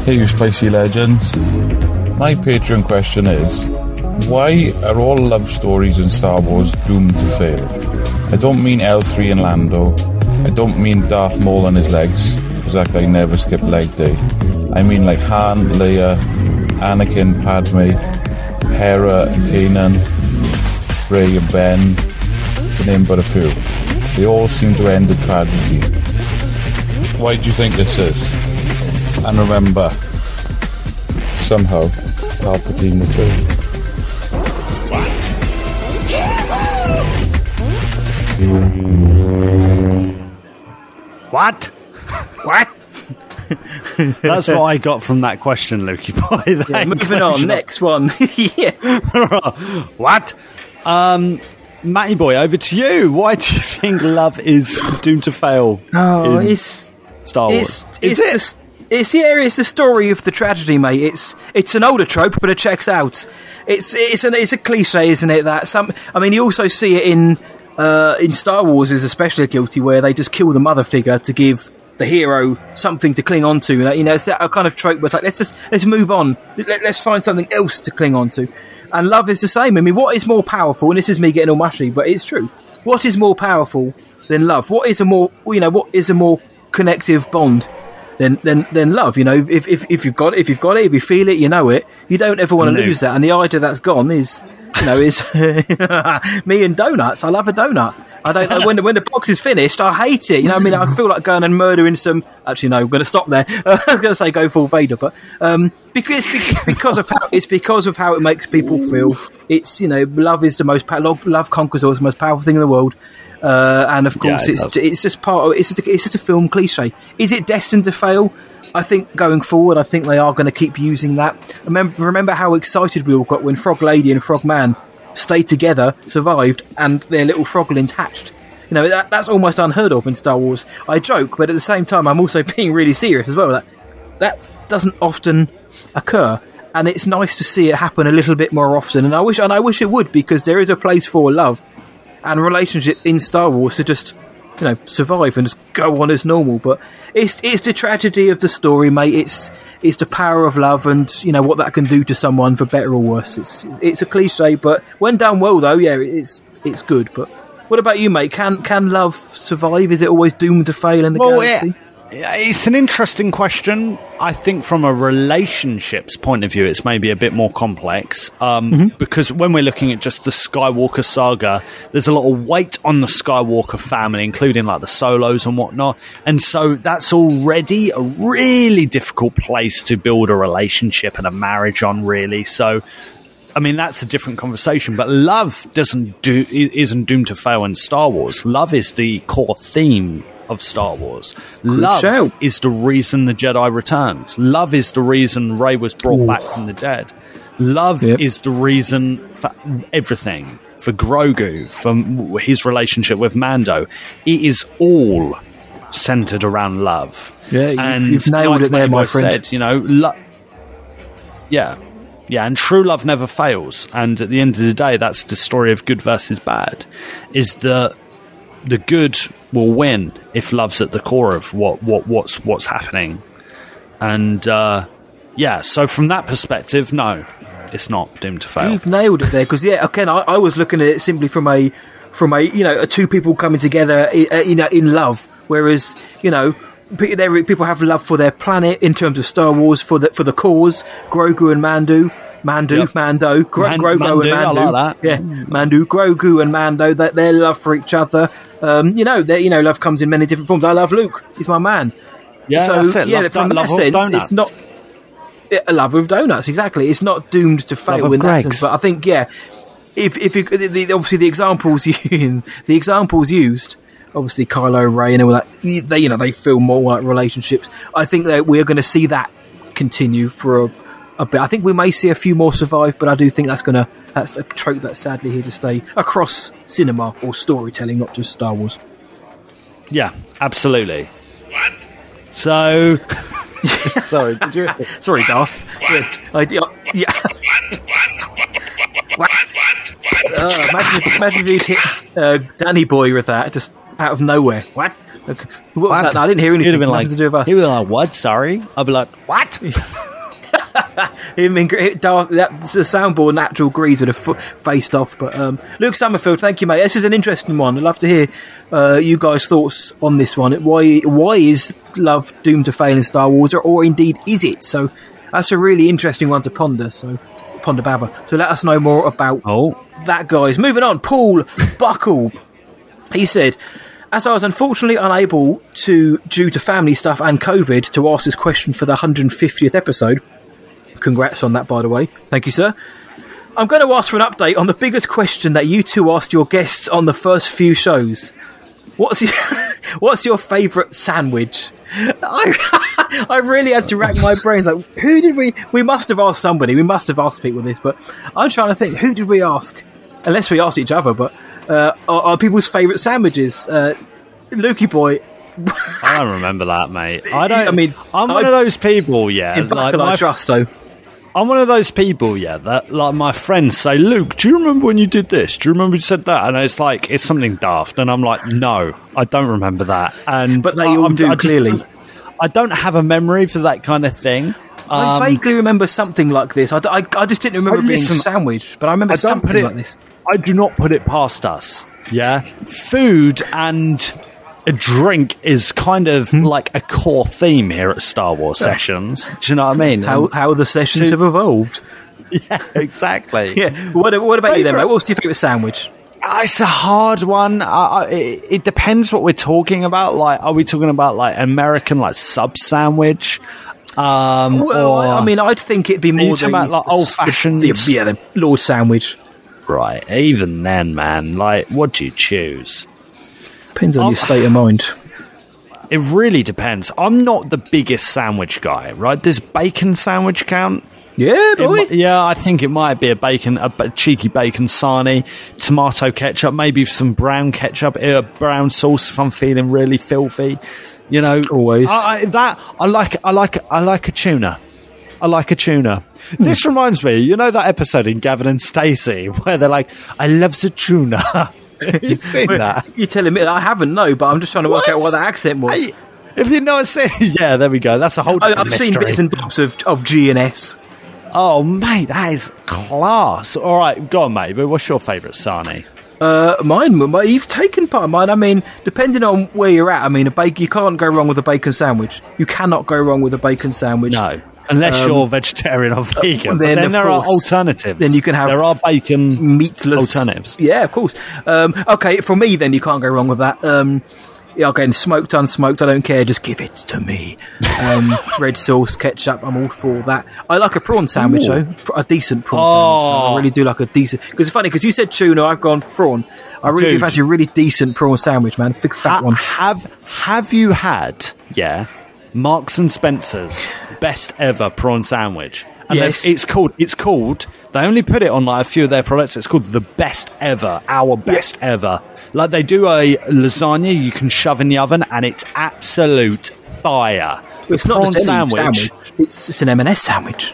Hey, you spicy legends. My Patreon question is why are all love stories in Star Wars doomed to fail? I don't mean L3 and Lando. I don't mean Darth Maul and his legs, because that guy never skipped leg day. I mean like Han, Leia, Anakin, Padme, Hera and Kanan, Rey and Ben, to name but a few. They all seem to end in tragedy. Why do you think this is? And remember, somehow, Palpatine returned. What? What? That's what I got from that question, Lukey boy. Yeah, moving on, next one. yeah. what? Um, Matty boy, over to you. Why do you think love is doomed to fail? Oh, in it's Star Wars. It's, it's The, it's the it's the story of the tragedy, mate. It's it's an older trope, but it checks out. It's it's an it's a cliche, isn't it? That some. I mean, you also see it in uh, in Star Wars is especially guilty where they just kill the mother figure to give the hero something to cling on to. You know, it's that kind of trope where it's like let's just let's move on. Let, let's find something else to cling on to. And love is the same. I mean, what is more powerful? And this is me getting all mushy, but it's true. What is more powerful than love? What is a more you know what is a more connective bond than than than love? You know, if if if you've got it, if you've got it, if you feel it, you know it. You don't ever want to No. lose that. And the idea that's gone is you know is me and donuts. I love a donut. I don't know when the, when the box is finished. I hate it. You know, what I mean, I feel like going and murdering some. Actually, no, I'm going to stop there. I was going to say go full Vader, but um, because it's because of how it's because of how it makes people feel. It's you know, love is the most love, love conquers all. It's the most powerful thing in the world. Uh, and of Yeah, course, it it's does. it's just part of it's just, a, it's just a film cliche. Is it destined to fail? I think going forward, I think they are going to keep using that. Remember, remember how excited we all got when Frog Lady and Frog Man stayed together, survived, and their little froglins hatched. You know that, that's almost unheard of in Star Wars. I joke, but at the same time, I'm also being really serious as well. That that doesn't often occur, and it's nice to see it happen a little bit more often. And I wish, and I wish it would, because there is a place for love and relationships in Star Wars to just you know survive and just go on as normal. But it's it's the tragedy of the story, mate. It's it's the power of love and you know what that can do to someone for better or worse. It's it's a cliche, but when done well, though, yeah, it's it's good. But what about you, mate? Can can love survive? Is it always doomed to fail in the Well, galaxy? It's an interesting question. I think from a relationships point of view, it's maybe a bit more complex um, Mm-hmm. because when we're looking at just the Skywalker saga, there's a lot of weight on the Skywalker family, including like the solos and whatnot. And so that's already a really difficult place to build a relationship and a marriage on, really. So. I mean, that's a different conversation, but love doesn't do isn't doomed to fail in Star Wars. Love is the core theme of Star Wars. love shout. is the reason the Jedi returned. Love is the reason Rey was brought back from the dead. Love is the reason for everything. For Grogu, for his relationship with Mando, it is all centered around love. Yeah, you've- and you've nailed like it there, my friend. Said, you know, lo- yeah. Yeah, and true love never fails. And at the end of the day, that's the story of good versus bad. Is that the good will win if love's at the core of what, what what's what's happening. And uh, yeah, so from that perspective, no, it's not doomed to fail. You've nailed it there because yeah, again, I, I was looking at it simply from a from a you know two people coming together uh, you know in love, whereas you know. people have love for their planet in terms of Star Wars for the for the cause. Grogu and Mandu, Mandu, Mando, Gro- Man- Grogu Mandu, and Mandu. like that. Yeah, Mandu, Grogu and Mando. That their love for each other. Um, you know, their, you know, love comes in many different forms. I love Luke; he's my man. Yeah, so yeah, Love from that sense, it's not a love with donuts. Exactly, it's not doomed to fail of in that sense. But I think yeah, if if you, the, the, obviously the examples used, the examples used, obviously Kylo Ray and all that, they you know they feel more like relationships. I think that we're going to see that continue for a, a bit. I think we may see a few more survive, but I do think that's going to that's a trope that's sadly here to stay across cinema or storytelling, not just Star Wars. Yeah, absolutely. What? So, sorry, did you? Sorry, Darth. Yeah, I, yeah. yeah. what? Uh, imagine, if, imagine if you'd hit uh, Danny Boy with that just out of nowhere. What? Okay. What was that? No, I didn't hear anything. He'd have been like, to do with us. he'd have been like, what? Sorry. I'd be like, what? Gre- that's the soundboard natural grease would have f- faced off. But um, Luke Summerfield, thank you, mate. This is an interesting one. I'd love to hear uh, you guys' thoughts on this one. Why why is love doomed to fail in Star Wars, or, or indeed is it? So that's a really interesting one to ponder. So ponder babber. So let us know more about oh. that, guys. Moving on, Paul Buckle. He said. As I was unfortunately unable to, due to family stuff and COVID, to ask this question for the 150th episode, Congrats on that, by the way. Thank you, sir. I'm going to ask for an update on the biggest question that you two asked your guests on the first few shows. What's your What's your favourite sandwich? I, I really had to rack my brains. Like, who did we? We must have asked somebody. We must have asked people this, but I'm trying to think. Who did we ask? Unless we asked each other, but uh, are, are people's favourite sandwiches? Uh, Lukey boy, I don't remember that, mate. I don't. I mean, I'm one I- of those people, yeah. in Buckle I trust, though. I'm one of those people, yeah, that like my friends say, Luke, do you remember when you did this? Do you remember you said that? And it's like it's something daft, and I'm like, no, I don't remember that. And But they I, all I'm- do, I just- clearly. I don't have a memory for that kind of thing. I Um, vaguely remember something like this. I I just didn't remember I being listen- sandwiched, but I remember I something it, like this. I do not put it past us. Yeah, food and drink is kind of Hmm. like a core theme here at Star Wars sessions. Do you know what I mean? How, how the sessions have evolved. Yeah, exactly. Yeah. What, what about you then, mate? What's your favourite sandwich? Uh, It's a hard one. I, I, it, it depends what we're talking about. Like, are we talking about like American like sub sandwich? Um, Well, or, I mean, I'd think it'd be more talking the, about, like, the, the- yeah, the Lord sandwich. right. Even then, man, like, what do you choose? Depends on Oh. your state of mind. It really depends. I'm not the biggest sandwich guy, right? Does bacon sandwich count? Yeah, boy. mi- yeah, I think it might be a bacon, a cheeky bacon sarnie, tomato ketchup, maybe some brown ketchup, uh, brown sauce if I'm feeling really filthy. You know, Always. I, I, that I like. I like. I like a tuna. I like a tuna. This reminds me, you know that episode in Gavin and Stacey where they're like, "I love the tuna." you seen that? You're telling me I haven't, no, but I'm just trying to work What? out what that accent was. If you've not saying, yeah, there we go. That's a whole. I, I've seen bits and bobs of of G and S. Oh, mate, that is class. All right, go on, mate. But what's your favourite Sani? Uh, mine, my, you've taken part of mine. I mean, depending on where you're at, I mean, a bacon. You can't go wrong with a bacon sandwich. You cannot go wrong with a bacon sandwich. No, unless Um, you're vegetarian or vegan. then, then, there are alternatives. then you can have there are bacon meatless alternatives. Yeah, of course. Um, okay, for me, then you can't go wrong with that. Um, yeah, again, smoked, unsmoked, I don't care. Just give it to me. Um, red sauce, ketchup, I'm all for that. I like a prawn sandwich Ooh. though, a decent prawn Oh. sandwich. I really do like a decent. Because it's funny because you said tuna, I've gone prawn. I really do Dude. fancy a really decent prawn sandwich, man. Big fat one. Have Have you had yeah Marks and Spencers best ever prawn sandwich? And Yes. it's called. It's called. They only put it on like a few of their products. It's called the best ever, our best ever. Like they do a lasagna you can shove in the oven, and it's absolute fire. It's not prawn just any sandwich. It's, it's an M&S sandwich.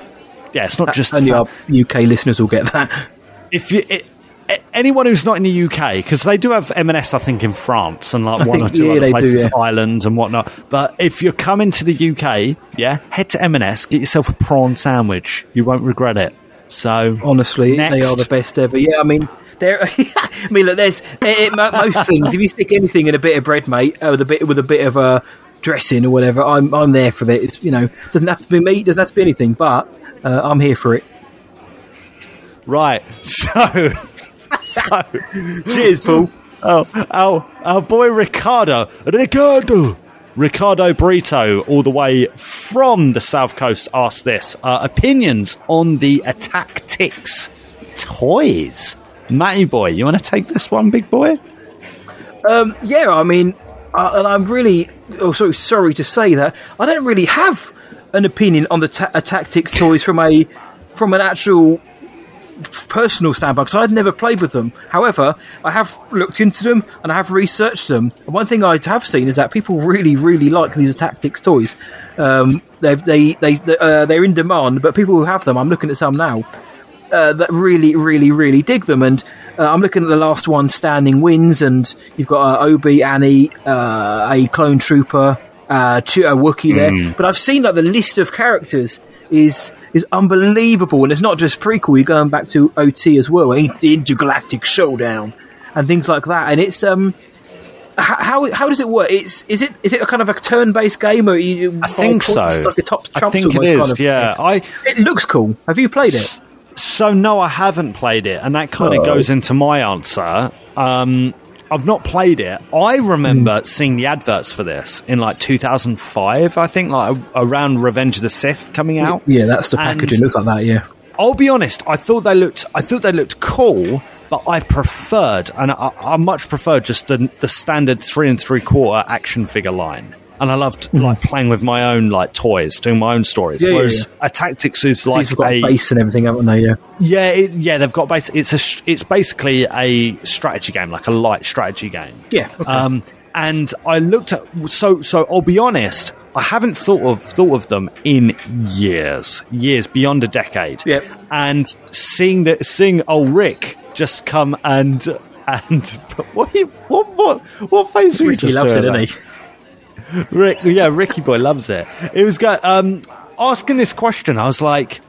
Yeah, it's not just Only our UK listeners will get that. if you. It, Anyone who's not in the UK, because they do have M&S, I think, in France and like I one think- or two yeah, other they do, places, yeah. Ireland and whatnot. But if you're coming to the UK, yeah, head to M&S, get yourself a prawn sandwich. You won't regret it. So Honestly, they are the best ever. Yeah, I mean, they're. I mean, look, there's eh, eh, mo- most things. If you stick anything in a bit of bread, mate, with a bit with a bit of uh, dressing or whatever, I'm I'm there for that. It's you know, doesn't have to be meat, doesn't have to be anything, but uh, I'm here for it. Right. So, so cheers, Paul. Oh, our, our boy Ricardo, Ricardo, Ricardo Brito, all the way from the south coast, asked this uh, opinions on the Attacktix toys. Matty boy, you want to take this one, big boy? Um, yeah, I mean, uh, and I'm really oh, sorry, sorry to say that I don't really have an opinion on the ta- tactics toys from a from an actual personal standpoint because I'd never played with them. However, I have looked into them and I have researched them. And one thing I have seen is that people really, really like these tactics toys. Um, they they they uh, they're in demand, but people who have them, I'm looking at some now uh, that really, really, really dig them. And uh, I'm looking at the last one, Standing Wins, and you've got uh, Obi, Annie, uh, a clone trooper, uh, Ch- a Wookiee there. Mm. But I've seen that the list of characters is is unbelievable, and it's not just prequel. You're going back to OT as well, eh? the Intergalactic Showdown, and things like that. And it's um. How how does it work? It's is it is it a kind of a turn based game or you? I think so. Like a top I think it almost Kind of yeah. I it looks cool. Have you played it? So no, I haven't played it, and that kind of Oh. goes into my answer. Um, I've not played it. I remember seeing the adverts for this in like 2005, I think, like around Revenge of the Sith coming out. Yeah, that's the And packaging. looks like that. Yeah. I'll be honest. I thought they looked. I thought they looked cool, but I preferred, and I, I much preferred just the, the standard three and three quarter action figure line. And I loved like playing with my own like toys, doing my own stories. Yeah, yeah, Whereas a tactics is like These have got a base and everything, haven't they? Yeah. yeah, it, yeah, they've got base. It's a it's basically a strategy game, like a light strategy game. Yeah. okay. Um, and I looked at so so. I'll be honest. I haven't thought of thought of them in years, years beyond a decade. Yep. And seeing that, seeing old Rick just come and and what you- what what what face were you Ricky just loves it, doing doesn't he? Rick, yeah, Ricky boy loves it. It was good. Um, asking this question, I was like,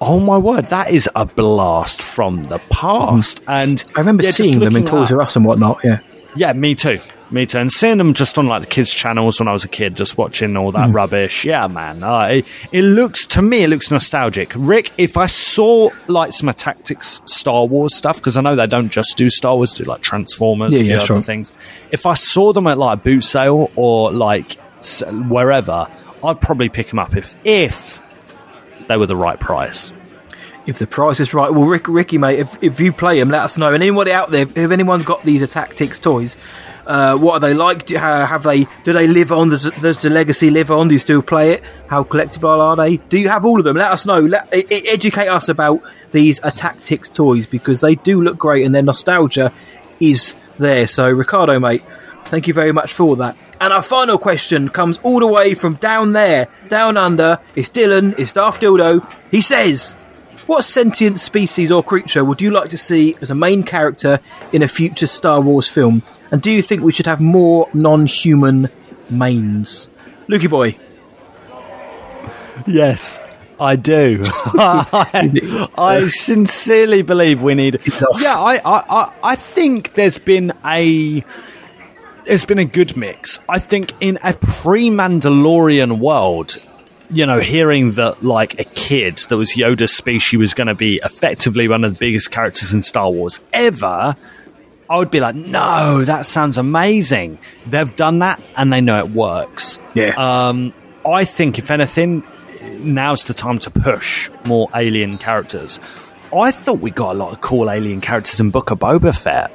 "Oh my word, that is a blast from the past!" And I remember yeah, seeing them in Toys R Us and whatnot. Yeah. Yeah, me too. Me too. And seeing them just on like the kids' channels when I was a kid, just watching all that Mm. rubbish. Yeah, man. Uh, it, it looks to me, it looks nostalgic. Rick, if I saw like some tactics Star Wars stuff, because I know they don't just do Star Wars, do like Transformers, Yeah, yeah, other sure. things. If I saw them at like a boot sale or like wherever, I'd probably pick them up if if they were the right price. If the price is right, well, Rick, Ricky, mate, if, if you play them, let us know. And anybody out there, if anyone's got these Tactics toys, uh, what are they like? Do, uh, have they? Do they live on? Does, does the legacy live on? Do you still play it? How collectible are they? Do you have all of them? Let us know. Let, educate us about these Tactics toys because they do look great and their nostalgia is there. So, Ricardo, mate, thank you very much for that. And our final question comes all the way from down there, down under. It's Dylan. It's Darth Dildo. He says. What sentient species or creature would you like to see as a main character in a future Star Wars film? And do you think we should have more non human mains? Lukey boy. Yes, I do. I, I sincerely believe we need. Yeah, I, I, I, think there's been a there's been a good mix. I think in a pre-Mandalorian world, you know, hearing that like a kid that was Yoda's species was going to be effectively one of the biggest characters in Star Wars ever. I would be like, no, that sounds amazing. They've done that and they know it works. Yeah. Um, I think, if anything, now's the time to push more alien characters. I thought we got a lot of cool alien characters in Book of Boba Fett.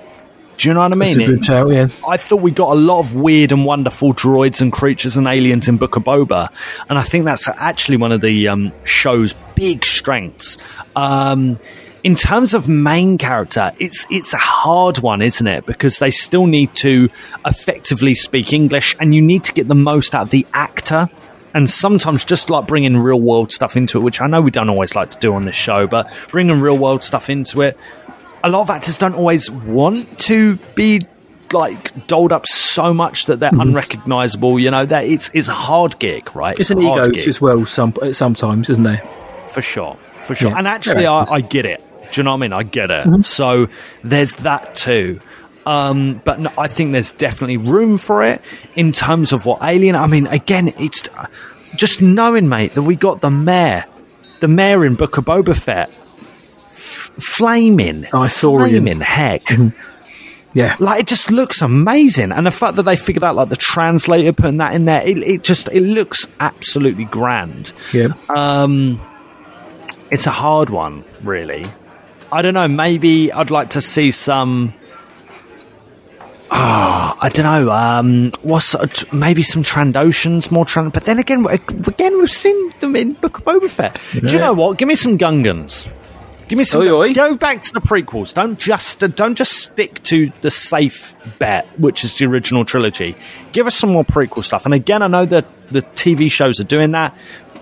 Do you know what I mean? That's a good tell, yeah. I thought we got a lot of weird and wonderful droids and creatures and aliens in Book of Boba, and I think that's actually one of the um, show's big strengths. Um, in terms of main character, it's it's a hard one, isn't it? Because they still need to effectively speak English, and you need to get the most out of the actor. And sometimes just like bringing real world stuff into it, which I know we don't always like to do on this show, but bringing real world stuff into it, a lot of actors don't always want to be like doled up so much that they're unrecognizable. You know, that it's it's a hard gig, right? Mm-hmm. It's an ego gig. as well. Some sometimes, isn't there? for sure, for sure. Yeah. And actually, Yeah. I, I get it. Do you know what I mean? I get it. Mhm. So there's that too. Um, but no, I think there's definitely room for it in terms of what Alien. I mean, again, it's just knowing, mate, that we got the mayor, the mayor in Book of Boba Fett, f- flaming, I saw him. flaming heck. Yeah. Like it just looks amazing, and the fact that they figured out like the translator putting that in there, it, it just it looks absolutely grand. Yeah. Um, it's a hard one, really. I don't know. Maybe I'd like to see some. Ah, I don't know. Um, what's maybe some Trandoshans, more Trand. But then again, again, we've seen them in Book of Boba Fett. Do you know what? Give me some Gungans. Give me some. Oi, oi. Go back to the prequels. Don't just uh, don't just stick to the safe bet, which is the original trilogy. Give us some more prequel stuff. And again, I know that the TV shows are doing that.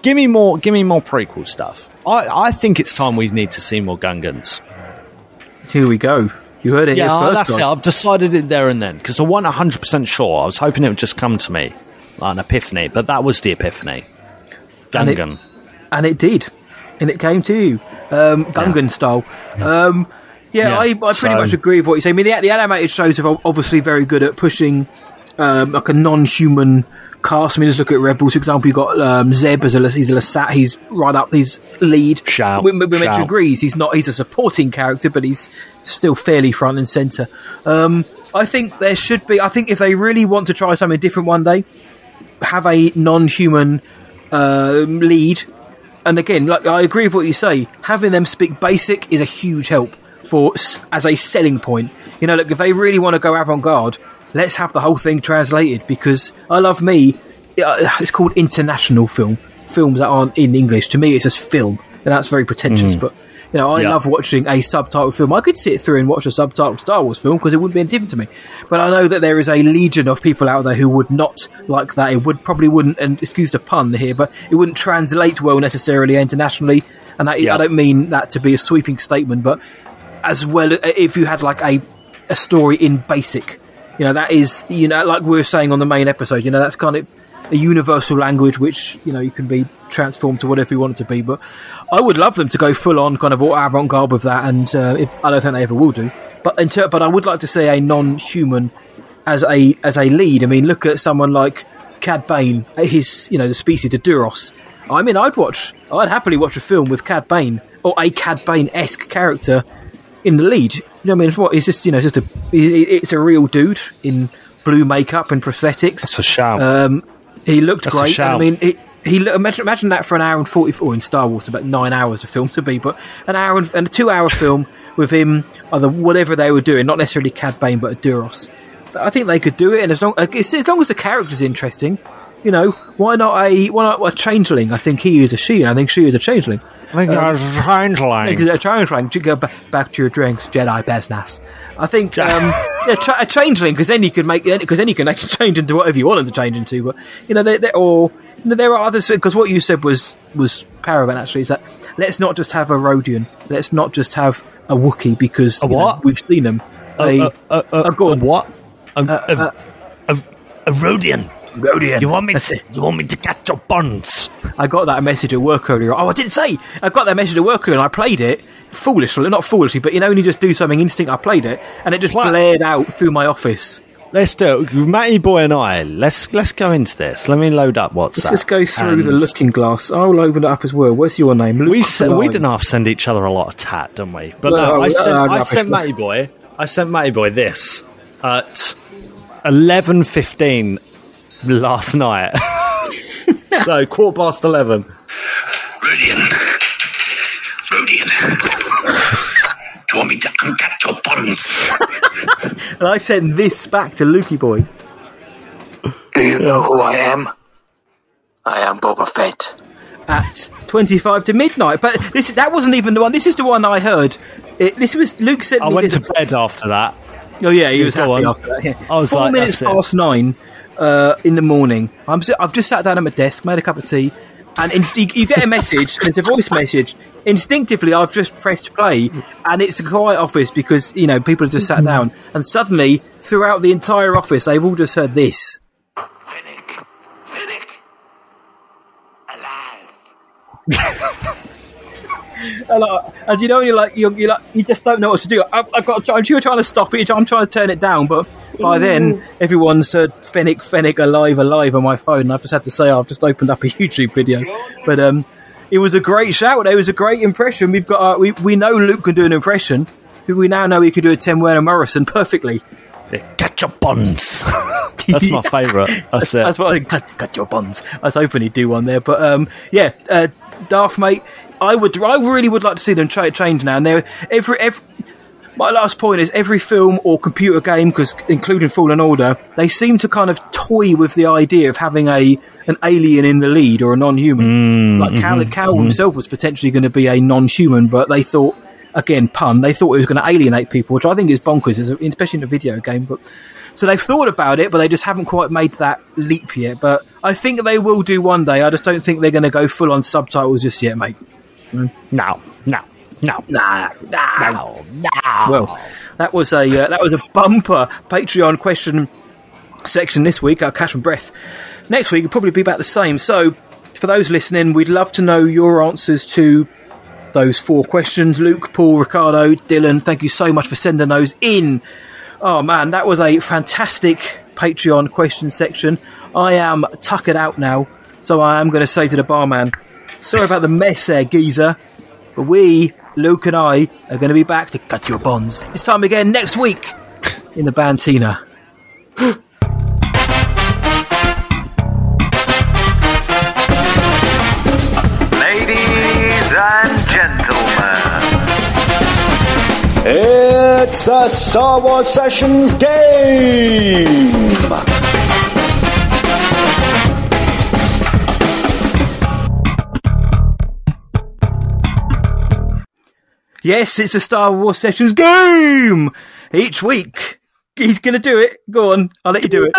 Give me more. Give me more prequel stuff. I, I think it's time we need to see more Gungans. Here we go. You heard it Yeah, here first. that's it. I've decided it there and then because I wasn't hundred percent sure. I was hoping it would just come to me like an epiphany, but that was the epiphany. And it- Gungan. and it did, and it came to you, um, Gungan style. Um, yeah, Yeah, I, I pretty so- much agree with what you say. I mean, the, the animated shows are obviously very good at pushing um, like a non-human cast. I mean, just look at Rebels, for example. You've got um, Zeb as a he's a Lasat. He's right up his lead. Shout, we, we meant to shout. agree. He's not. He's a supporting character, but he's still fairly front and center. Um, I think there should be. I think if they really want to try something different one day, have a non-human um, lead. And again, like I agree with what you say. Having them speak basic is a huge help for as a selling point. You know, look if they really want to go avant-garde, let's have the whole thing translated because I love me. uh, It's called international film. Films that aren't in English to me, it's just film, and that's very pretentious. Mhm. But you know, I Yeah. love watching a subtitled film. I could sit through and watch a subtitled Star Wars film because it wouldn't be any different to me. But I know that there is a legion of people out there who would not like that. It would probably wouldn't, and excuse the pun here, but it wouldn't translate well necessarily internationally. And that, I don't mean that to be a sweeping statement, but as well, if you had like a a story in basic, you know, that is, you know, like we were saying on the main episode, you know, that's kind of a universal language which, you know, you can be transformed to whatever you want it to be. But I would love them to go full on kind of avant garde with that. And uh, if, I don't think they ever will do. But, in ter- but I would like to see a non human as a as a lead. I mean, look at someone like Cad Bane, his, you know, the species of Duros. I mean, I'd watch, I'd happily watch a film with Cad Bane or a Cad Bane esque character in the lead. You know what I mean? What is this? You know, it's just a it- it's a real dude in blue makeup and prosthetics. That's a shout. Um, he looked That's a great. I mean, it, he lo- imagine, imagine that for an hour and forty four in Star Wars, about nine hours of film to be, but an hour and, and a two-hour film with him, either whatever they were doing, not necessarily Cad Bane, but a Duros. I think they could do it, and as long as, as long as the character's interesting, you know, why not a why not a changeling? I think he is a she, and I think she is a changeling. I think Um, a changeling. A changeling. To go ba- back to your drinks, Jedi business. I think um, yeah, cha- a changeling because then you can make because then you can actually change into whatever you want them to change into. But you know, they they or you know, there are others because what you said was was paramount. Actually, is that let's not just have a Rodian. Let's not just have a Wookiee because A you know, we've seen them. A, a, a, a, go on. what? A, Uh, a, a, a Rodian. Rodian. You want me? To, you want me to catch your buns? I got that message at work earlier. Oh, I didn't say. I got that message at work earlier and I played it foolishly, not foolishly, but you know when you just do something instinct, I played it and it just blared out through my office. Let's do it. Matty Boy and I. Let's let's go into this. Let me load up WhatsApp. Let's just go through the looking glass. I'll open it up as well. Where's your name? Luke We se- we Klein. didn't have to send each other a lot of tat, didn't we? But Well, no, I sent, uh, I sent Matty Boy. I sent Matty Boy this at eleven fifteen last night. so quarter past eleven. Rodian. Rodian. Do you want me to uncut your buns? And I sent this back to Lukey Boy. Do you know who I am? I am Boba Fett. at 25 to midnight. But this that wasn't even the one. This is the one I heard. It, this was Luke sent I me went this. to bed after that. Oh yeah, he was happy on. after that. Yeah. I was Four like, minutes that's it. past nine uh, in the morning. I'm I've just sat down at my desk, made a cup of tea, and inst- you, you get a message. and it's a voice message. Instinctively, I've just pressed play, and it's a quiet office because you know people have just sat down, and suddenly throughout the entire office, they've all just heard this. And, like, and you know, you're like, you're, you're like, you just don't know what to do. I, I've got, I'm you're trying to stop it. I'm trying to turn it down, but by then, everyone's heard Fennec, Fennec, alive, alive on my phone. And I've just had to say, I've just opened up a YouTube video. But um, it was a great shout. It was a great impression. We've got, uh, we, we know Luke can do an impression. We now know he can do a Temuera Morrison perfectly. Catch your buns. That's my favourite. That's it. That's what I cut, cut your buns. I was hoping he'd do one there, but um, yeah, uh, Darth mate. I would, I really would like to see them tra- change now. And every, every. My last point is every film or computer game, because including Fallen Order, they seem to kind of toy with the idea of having a an alien in the lead or a non-human. like Cal, mhm, Cal mhm. himself was potentially going to be a non-human, but they thought. Again, pun. They thought it was going to alienate people, which I think is bonkers, especially in a video game. But so they've thought about it, but they just haven't quite made that leap yet. But I think they will do one day. I just don't think they're going to go full on subtitles just yet, mate. No, no, no, nah, no, no. Well, that was a uh, that was a bumper Patreon question section this week. I'll catch my breath. Next week it'll probably be about the same. So, for those listening, we'd love to know your answers to those four questions. Luke, Paul, Ricardo, Dylan, thank you so much for sending those in. Oh man, that was a fantastic Patreon question section. I am tuckered out now, so I am going to say to the barman, sorry about the mess there, geezer, but we, Luke and I, are going to be back to cut your bonds. This time again next week in the Bantina. Ladies and gentlemen, It's the Star Wars Sessions game! Yes, it's a Star Wars Sessions game! Each week. He's going to do it. Go on, I'll let you do it.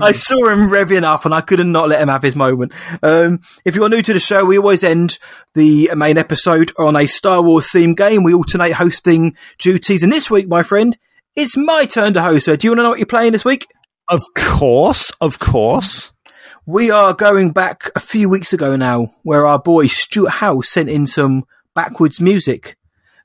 I saw him revving up and I couldn't not let him have his moment. Um, if you're new to the show, we always end the main episode on a Star Wars themed game. We alternate hosting duties. And this week, my friend, it's my turn to host. So do you want to know what you're playing this week? Of course, of course. We are going back a few weeks ago now, where our boy Stuart House sent in some backwards music,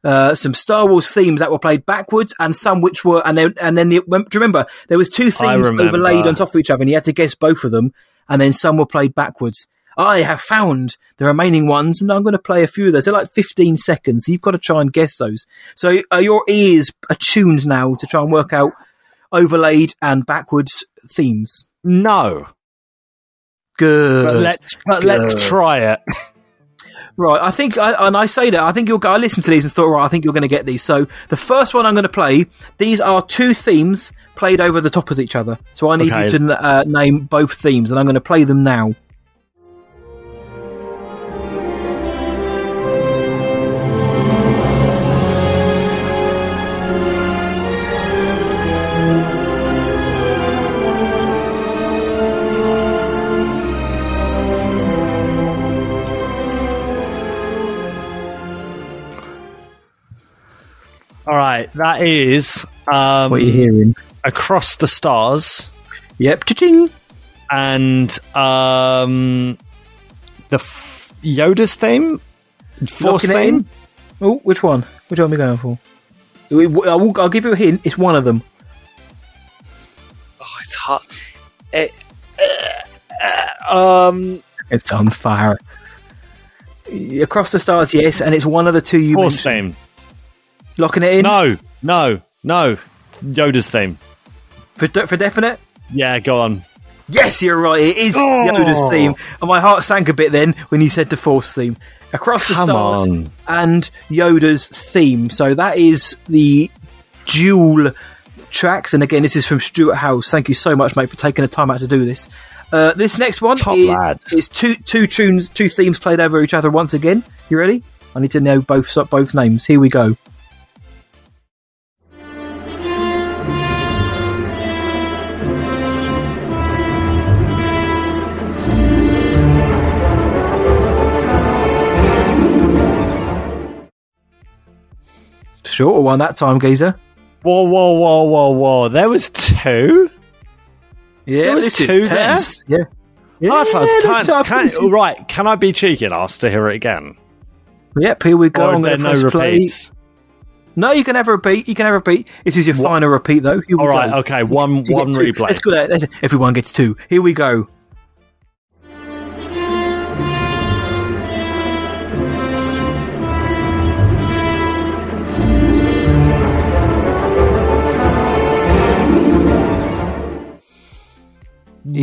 uh, some Star Wars themes that were played backwards, and some which were, and then and then the, do you remember there was two themes overlaid on top of each other, and you had to guess both of them, and then some were played backwards. I have found the remaining ones, and I'm going to play a few of those. They're like 15 seconds. So you've got to try and guess those. So are your ears attuned now to try and work out overlaid and backwards themes? No. Good. But let's but let's try it. Right, I think, I, and I say that, I think you'll go, I listened to these and thought, right, I think you're going to get these. So the first one I'm going to play, these are two themes played over the top of each other. So I need Okay. you to uh, name both themes, and I'm going to play them now. All right, that is um, What are you hearing? Across the Stars. Yep, cha-ching. and um, the f- Yoda's theme, Force theme. Oh, which one? Which one are we going for? I will, I'll give you a hint. It's one of them. Oh, it's hot. It, uh, um, It's on fire. Across the stars, yes, and it's one of the two you Force mentioned. theme. Locking it in No, no, no. Yoda's theme. for de- for definite. Yeah, go on. Yes, you're right. It is Oh. Yoda's theme, and my heart sank a bit then when you said the Force theme. Across the Come stars on. and Yoda's theme. So that is the dual tracks. And again, this is from Stuart House. Thank you so much, mate, for taking the time out to do this. Uh, this next one Top is, lad. is two two tunes, two themes played over each other once again. You ready? I need to know both both names. Here we go. Shorter one that time, geezer. Whoa, whoa, whoa, whoa, whoa! There was two. Yeah, there was two there. Yeah. Oh, yeah, That's a that's tough, can, right. Can I be cheeky and ask to hear it again? Yep, here we go. Or I'm there no press play. repeats? No, you can have a repeat. You can have a repeat. This is your final repeat, though. All right, go. okay, one- one replay. Let's go there. Let's- Everyone gets two. Here we go.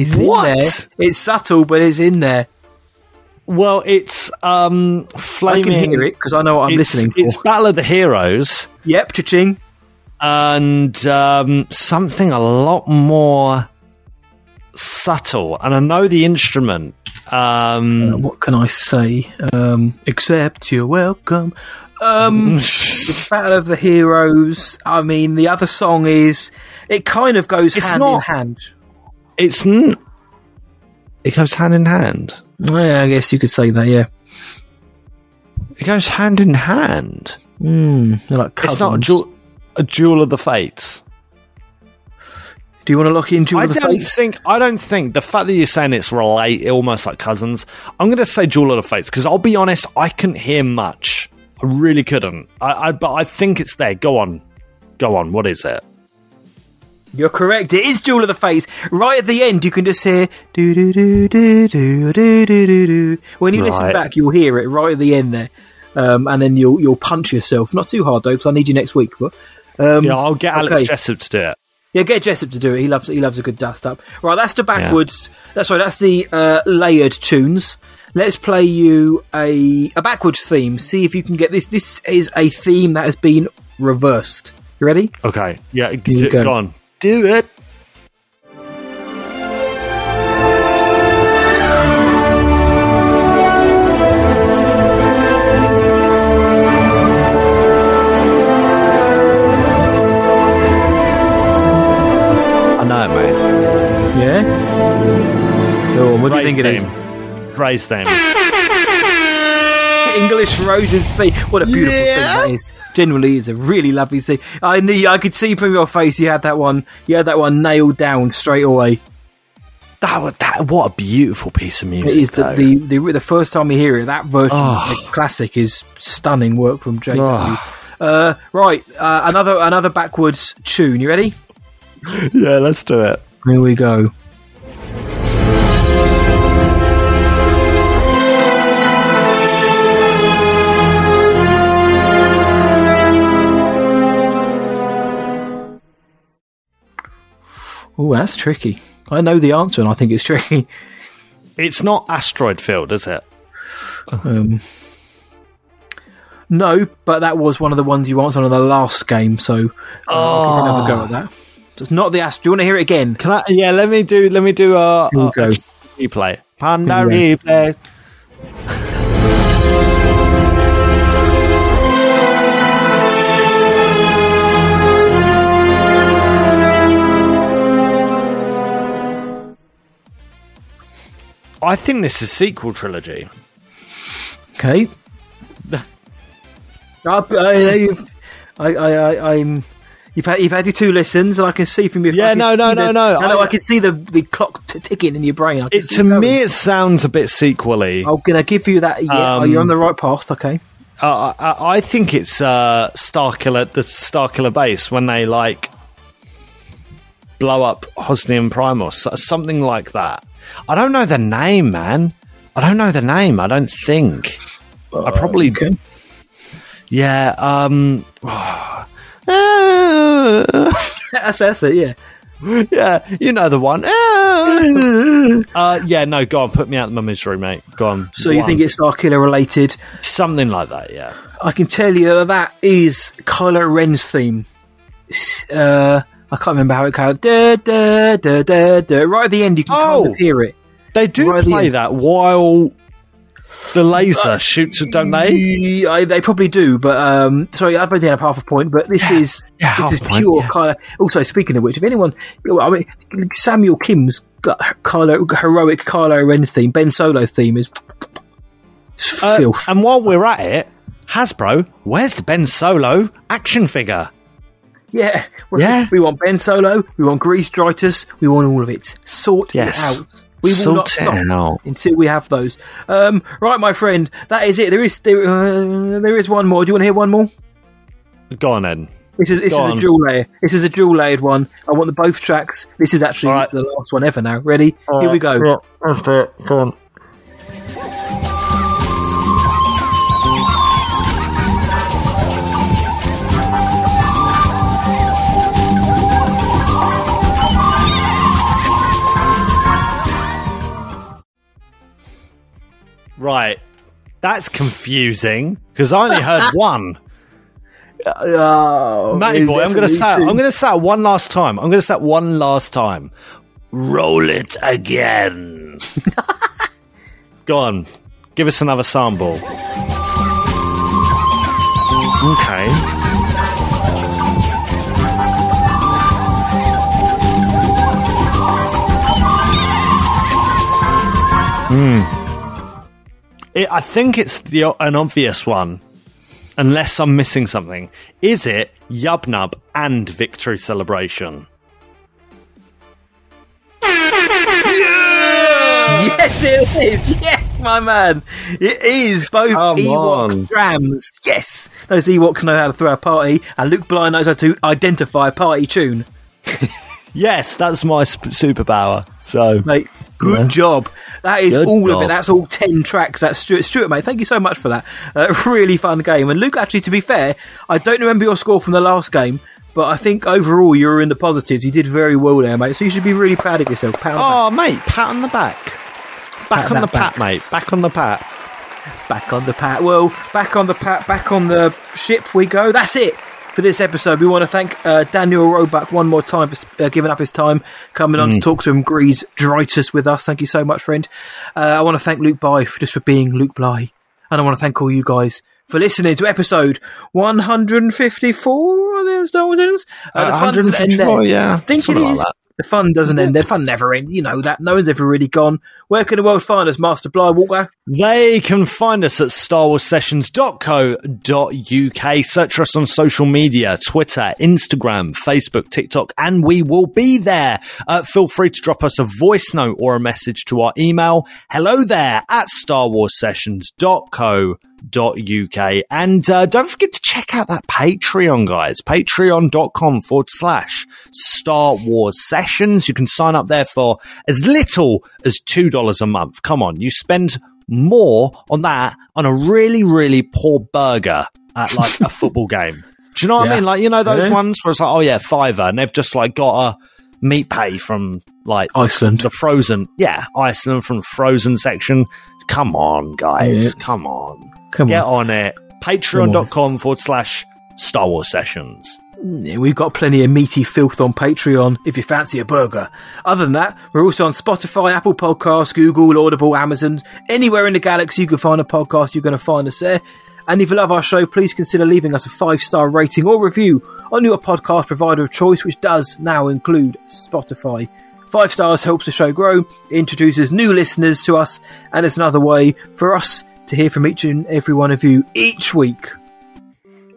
It's What? in there. It's subtle, but it's in there. Well, it's um I flaming. can hear it because I know what I'm it's, listening for. It's Battle of the Heroes. Yep, cha-ching. and um, something a lot more subtle. And I know the instrument. Um, what can I say? Um, except you're welcome. Um, the Battle of the Heroes. I mean, the other song is. It kind of goes It's hand not- in hand. It's n- it goes hand in hand. Yeah, I guess you could say that. Yeah. It goes hand in hand. Mm, like It's not a jewel, a duel of the fates. Do you want to lock in Jewel I of the don't Fates? think. I don't think the fact that you're saying it's relate, almost like cousins. I'm going to say Duel of the Fates because I'll be honest, I couldn't hear much. I really couldn't. I, I but I think it's there. Go on, go on. What is it? You're correct. It is Duel of the Fates. Right at the end, you can just hear do do do do do do do do do. When you listen Right. back, you'll hear it right at the end there, um, and then you'll you'll punch yourself. Not too hard though, because I need you next week. But um, Yeah, I'll get Alex okay. Jessup to do it. Yeah, get Jessup to do it. He loves he loves a good dust up. Right, that's the backwards. That's sorry, that's the uh, layered tunes. Let's play you a a backwards theme. See if you can get this. This is a theme that has been reversed. You ready? Okay. Yeah, you d- go. go on. Do it. I know mate. Yeah. Go on. What do you Ray's think it is? theme. Ray's theme. English Roses theme. What a beautiful thing that is. Generally, is a really lovely thing. I knew. I could see from your face you had that one. You had that one nailed down straight away. That, wa- that what a beautiful piece of music. It is the, the, the the first time you hear it, that version, Oh. the classic, is stunning work from JW. Oh. Uh, right, uh, another another backwards tune. You ready? yeah, let's do it. Here we go. Oh, that's tricky. I know the answer, and I think it's tricky. It's not asteroid field, is it? Um, no, but that was one of the ones you answered on the last game, so uh, I'll give another go at that. So it's not the Ast. Do you want to hear it again? Can I? Yeah, let me do. Let me do a, Here we a, go. a replay. Panda Here replay. I think this is sequel trilogy. Okay. I, I, I, I, I'm. You've had you've had your two listens, and I can see from your Yeah, no, no, no, the- no, no, I- I, can see the the clock t- ticking in your brain. I It, to me, it sounds a bit sequely. I'm gonna give you that. Yeah, Um, you're on the right path. Okay. Uh, I, I think it's uh, Starkiller, the Starkiller base when they like blow up Hosnian Primus, something like that. I don't know the name, man. I don't know the name. I don't think. I probably can. Yeah. Um. that's that's it. Yeah. Yeah, you know the one. uh, yeah, no, go on, put me out of my misery, mate. Go on. So you One. think it's Star Killer related? something like that? Yeah. I can tell you that, that is Kylo Ren's theme. Uh, I can't remember how it goes. Da, da, da, da, da. Right at the end, you can kind of hear it. They do Right at the play that while the laser shoots, don't they? I- they probably do, but um, sorry, I've only had half a point. But this is Yeah, this is point, pure yeah. Kylo. Also, speaking of which, if anyone, I mean, Samuel Kim's got Kylo heroic Kylo Ren theme, Ben Solo theme is Uh, filth. and while we're at it, Hasbro, where's the Ben Solo action figure? Yeah, we Yeah. We want Ben Solo. We want Greez Dritus. We want all of it. Sort Yes. it out. We will not Sort it stop out. until we have those. Um, right, my friend, that is it. There is there, uh, there is one more. Do you want to hear one more? Go on, then. This is this Go is on. a dual layer. This is a dual layered one. I want the both tracks. This is actually the last one ever. Now, ready? Here we go. let's do it. Go on. Right. That's confusing because I only heard one. Oh, Matty boy, I'm going to say it. I'm going to say it one last time. I'm going to say it one last time. Roll it again. Go on. Give us another sample. Okay. Hmm. It, I think it's the, an obvious one, unless I'm missing something. Is it Yubnub and Victory Celebration? Yes, it is. Yes, my man. It is both Come Ewok on. drams. Yes, those Ewoks know how to throw a party, and Luke Bly knows how to identify a party tune. Yes, that's my sp- superpower. So, mate, good Yeah. job. That is Good all of it. That's all ten tracks. That's Stuart. Stuart, mate, thank you so much for that. Uh, really fun game. And Luke, actually, to be fair, I don't remember your score from the last game, but I think overall you were in the positives. You did very well there, mate. So you should be really proud of yourself. Pat on the Oh, mate, pat on the back. Back Pat on the that back. pat, mate. Back on the pat. Back on the pat. Well, back on the pat, back on the ship we go. That's it for this episode. We want to thank uh, Daniel Roebuck one more time for uh, giving up his time, coming on to Mm. talk to him, Greez Dritus with us. Thank you so much, friend. Uh, I want to thank Luke Bly for, just for being Luke Bly. And I want to thank all you guys for listening to episode 154 of the Star Wars Ends. Uh, the fun doesn't 154, yeah, I think it something like that. The fun doesn't end The Fun never ends. You know that. No one's ever really gone. Where can the world find us, Master Bly Walker? They can find us at starwarsessions.co.uk. Search us on social media Twitter, Instagram, Facebook, TikTok, and we will be there. Uh, feel free to drop us a voice note or a message to our email hello there at starwarsessions.co.uk. And uh, don't forget to check out that Patreon, guys. Patreon.com forward slash Star Wars Sessions. You can sign up there for as little as $2 a month. Come on, you spend more on that on a really, really poor burger at like a football game. Do you know what I mean? Like, you know, those Yeah. ones where it's like, oh yeah, fiver, and they've just like got a meat pay from like Iceland. the frozen, yeah, Iceland from frozen section. Come on, guys, Yeah. come on, Come get on. on it. Patreon.com forward slash Star Wars Sessions. Mm, we've got plenty of meaty filth on Patreon if you fancy a burger. Other than that, we're also on Spotify, Apple Podcasts, Google, Audible, Amazon. Anywhere in the galaxy you can find a podcast, you're going to find us there. And if you love our show, please consider leaving us a five star rating or review on your podcast provider of choice, which does now include Spotify. Five stars helps the show grow, introduces new listeners to us, and it's another way for us to hear from each and every one of you each week.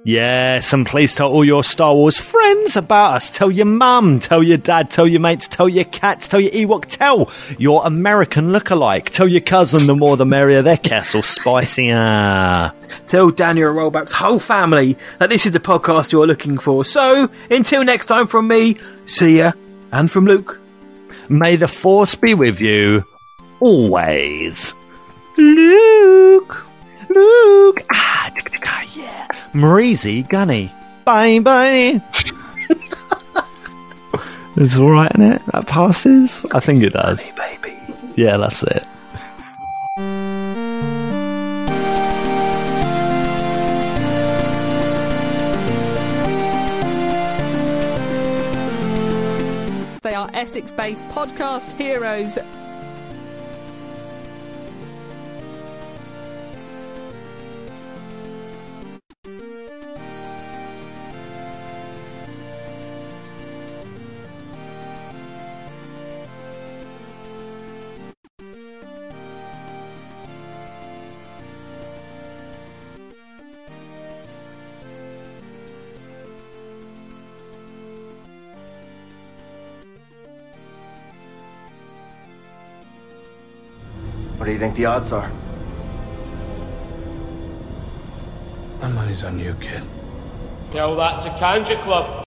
Yes, and please tell all your Star Wars friends about us. Tell your mum, tell your dad, tell your mates, tell your cats, tell your Ewok, tell your American lookalike, tell your cousin, the more the merrier, their castle spicier. Tell Daniel Roebuck's whole family that this is the podcast you're looking for. So, until next time from me, see ya, and from Luke. May the Force be with you always. Luke! Luke! Ah, yeah. Marizi, Gunny. Bye bye. it's alright, isn't it? That passes? I think it does. baby. Yeah, that's it. They are Essex based podcast heroes. Do you think the odds are? My money's on you, kid. Tell that to Kanjiklub.